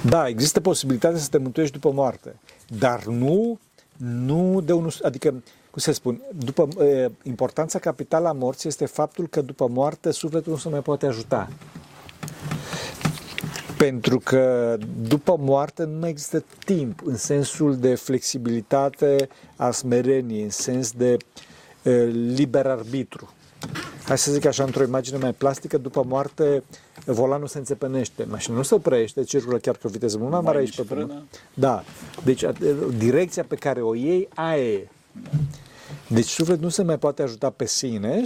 Da, există posibilitatea să te mântuiești după moarte, dar nu, nu de unul, adică, cum să spun, după, e, importanța capitală a morții este faptul că după moarte sufletul nu se mai poate ajuta. Pentru că după moarte nu mai există timp în sensul de flexibilitate a smereniei, în sens de e, liber arbitru. Hai să zic așa, într-o imagine mai plastică, după moarte, volanul se înțepenește, mașina nu se oprește, circulă chiar cu o viteză mult mai mare aici pe pământ. Da, deci a- direcția pe care o iei, aia e. Deci sufletul nu se mai poate ajuta pe sine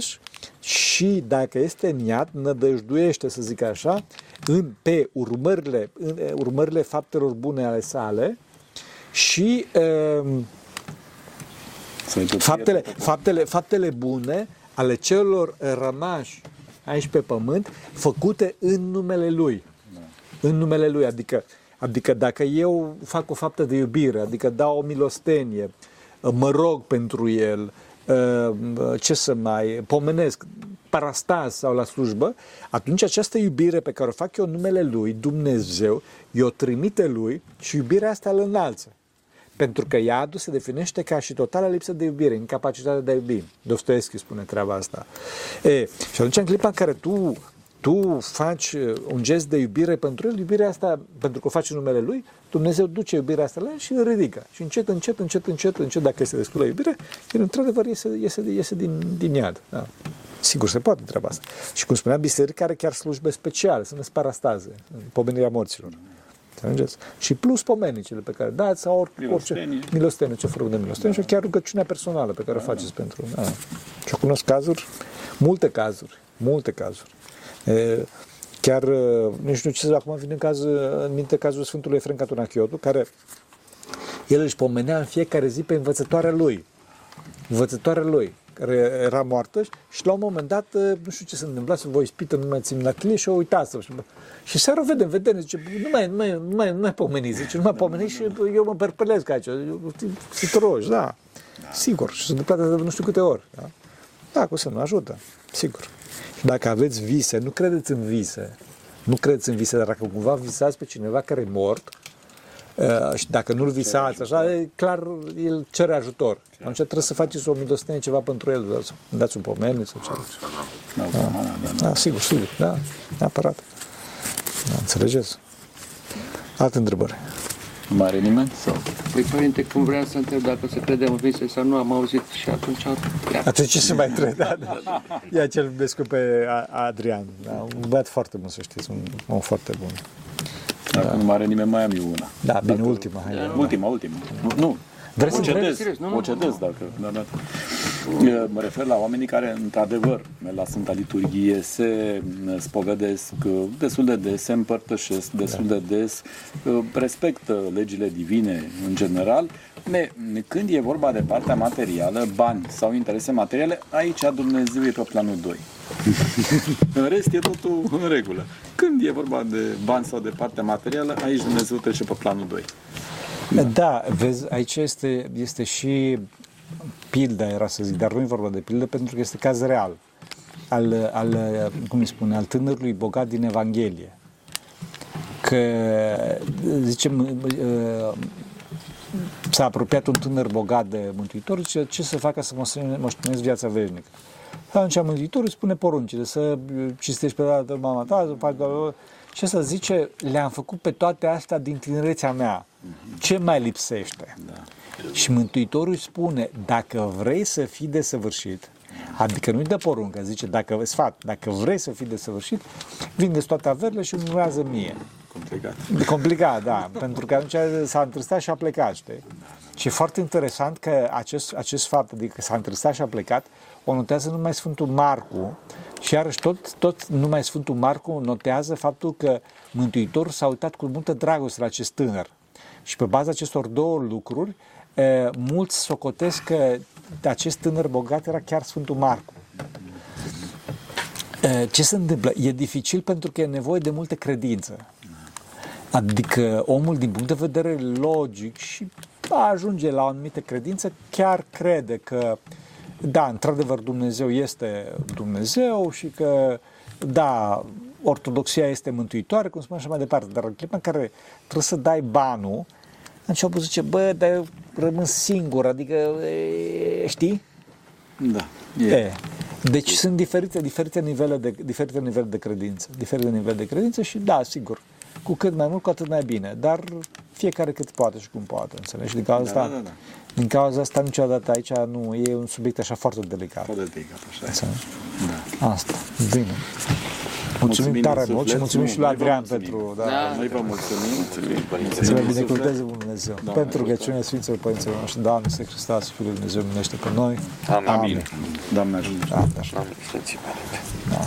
și dacă este în iad, nădăjduiește, să zic așa, în, pe urmările, în, urmările faptelor bune ale sale și um, Să ne tot faptele, faptele, faptele bune ale celor rămași aici pe pământ, făcute în numele Lui. În numele Lui, adică, adică dacă eu fac o faptă de iubire, adică dau o milostenie, mă rog pentru el, ce să mai pomenesc, parastas sau la slujbă, atunci această iubire pe care o fac eu în numele Lui, Dumnezeu, eu trimite Lui și iubirea asta îl înalță. Pentru că iadul se definește ca și totală lipsă de iubire, incapacitatea de a iubi. Dostoevski spune treaba asta. E, și atunci în clipa în care tu, tu faci uh, un gest de iubire pentru el, iubirea asta, pentru că o faci în numele lui, Dumnezeu duce iubirea asta la el și îl ridică. Și încet, încet, încet, încet, încet, dacă este destulă iubire, el într-adevăr iese, iese, iese din, din iad. Da. Sigur, se poate treaba asta. Și cum spunea, biserica are chiar slujbe speciale, sunt parastaze, în pomenirea morților. Înțelegeți? Și plus pomenicile pe care dați sau orice, Milostenie. orice milostenie, ce fără de milostenie și chiar rugăciunea personală pe care o faceți pentru... Da. Și eu cunosc cazuri, multe cazuri, multe cazuri. E, chiar, uh, nu știu ce să acum vine în, caz, în minte cazul Sfântului Efrem Catunachiotu, care el își pomenea în fiecare zi pe învățătoarea lui. Învățătoarea lui, care era moartă și la un moment dat, nu știu ce se întâmpla, să vă ispită, nu mai țin la chilie și o uitați. Și, și seara o vedem, vedem, zice, nu mai, nu mai, nu mai, nu mai pomeniți, zice, nu mai pomeniți și eu mă perpelesc aici, sunt roși, da. Sigur, și se întâmplă de nu știu câte ori. Da, da cu semnul ajută, sigur. Și dacă aveți vise, nu credeți în vise, nu credeți în vise, dar dacă cumva visați pe cineva care e mort, Uh, și dacă nu-l visați, așa, e clar, el cere ajutor. Atunci trebuie să faceți o milostenie ceva pentru el, dați, dați un pomeni sau ceva. Da, da, da. Da, sigur, sigur, da, neapărat. Da, înțelegeți? Alte întrebări. Nu mai are nimeni? Sau? Păi, părinte, când vreau să întreb dacă se crede în vise sau nu, am auzit și atunci... Iar. Atunci ce se mai trebuie? Da, da. Ia cel iubesc pe A- Adrian. Da, un băiat foarte bun, să știți, un om foarte bun. Dacă nu mai are nimeni, mai am eu una. Da, bine, ultima. Hai, da. Ultima, ultima. Nu, nu. Vreți să o cedez, serios, nu, nu, o cedez dacă... Da, da. E, Mă refer la oamenii care, într-adevăr, la Sfânta Liturghie se spovedesc destul de des, se împărtășesc destul de des, respectă legile divine în general. Ne, când e vorba de partea materială, bani sau interese materiale, aici Dumnezeu e pe planul 2. În rest e totul în regulă. Când e vorba de bani sau de partea materială, aici Dumnezeu trece pe planul 2. Da, vezi, aici este, este și pilda, era să zic, dar nu e vorba de pildă pentru că este caz real al, al cum îi spune, al tânărului bogat din Evanghelie. Că, zicem, s-a apropiat un tânăr bogat de Mântuitor, zice, ce să facă să moștenesc viața veșnică? Atunci Mântuitorul spune poruncile, să cistești pe dată mama ta, să faci și asta zice, le-am făcut pe toate astea din tinerețea mea. Ce mai lipsește? Da. Și Mântuitorul îi spune, dacă vrei să fii desăvârșit, adică nu-i dă poruncă, zice, dacă, sfat, dacă vrei să fii desăvârșit, vindeți toate averile și urmează mie. Complicat. Complicat, da, *laughs* pentru că atunci s-a întristat și a plecat, știi? Și e foarte interesant că acest, acest fapt, adică s-a întristat și a plecat, o notează numai Sfântul Marcu și iarăși tot, tot numai Sfântul Marcu notează faptul că Mântuitorul s-a uitat cu multă dragoste la acest tânăr. Și pe baza acestor două lucruri, e, mulți socotesc că acest tânăr bogat era chiar Sfântul Marcu. E, ce se întâmplă? E dificil pentru că e nevoie de multă credință. Adică omul, din punct de vedere logic și ajunge la o anumită credință, chiar crede că, da, într-adevăr, Dumnezeu este Dumnezeu și că, da, ortodoxia este mântuitoare, cum spune așa mai departe, dar în clipa în care trebuie să dai banul, atunci au zice, bă, dar eu rămân singur, adică, e, știi? Da. E. e. Deci sunt diferite, diferite, nivele de, diferite nivele de credință, diferite nivele de credință și da, sigur, cu cât mai mult, cu atât mai bine, dar fiecare cât poate și cum poate, înțelegi? Din cauza Da, asta, da, da. Din cauza asta niciodată aici nu, e un subiect așa foarte delicat. Foarte delicat, așa e. Înțelegi? Da. Asta, bine. Mulțumim Mulțumim tare din mult și suflet. mulțumim Nu, și lui noi vă Adrian mulțumim. pentru, da, Da. Noi vă mulțumim. să vă Din binecuvânteze suflet. Bunul Dumnezeu. Da, pentru rugăciunea Sfinților Părinților noștri, Doamne, Iisuse Hristos, Fiul lui Dumnezeu, minește pe noi. Amin. Doamne ajută. Da, așa. Doamne, Sfinții Părinte. Da.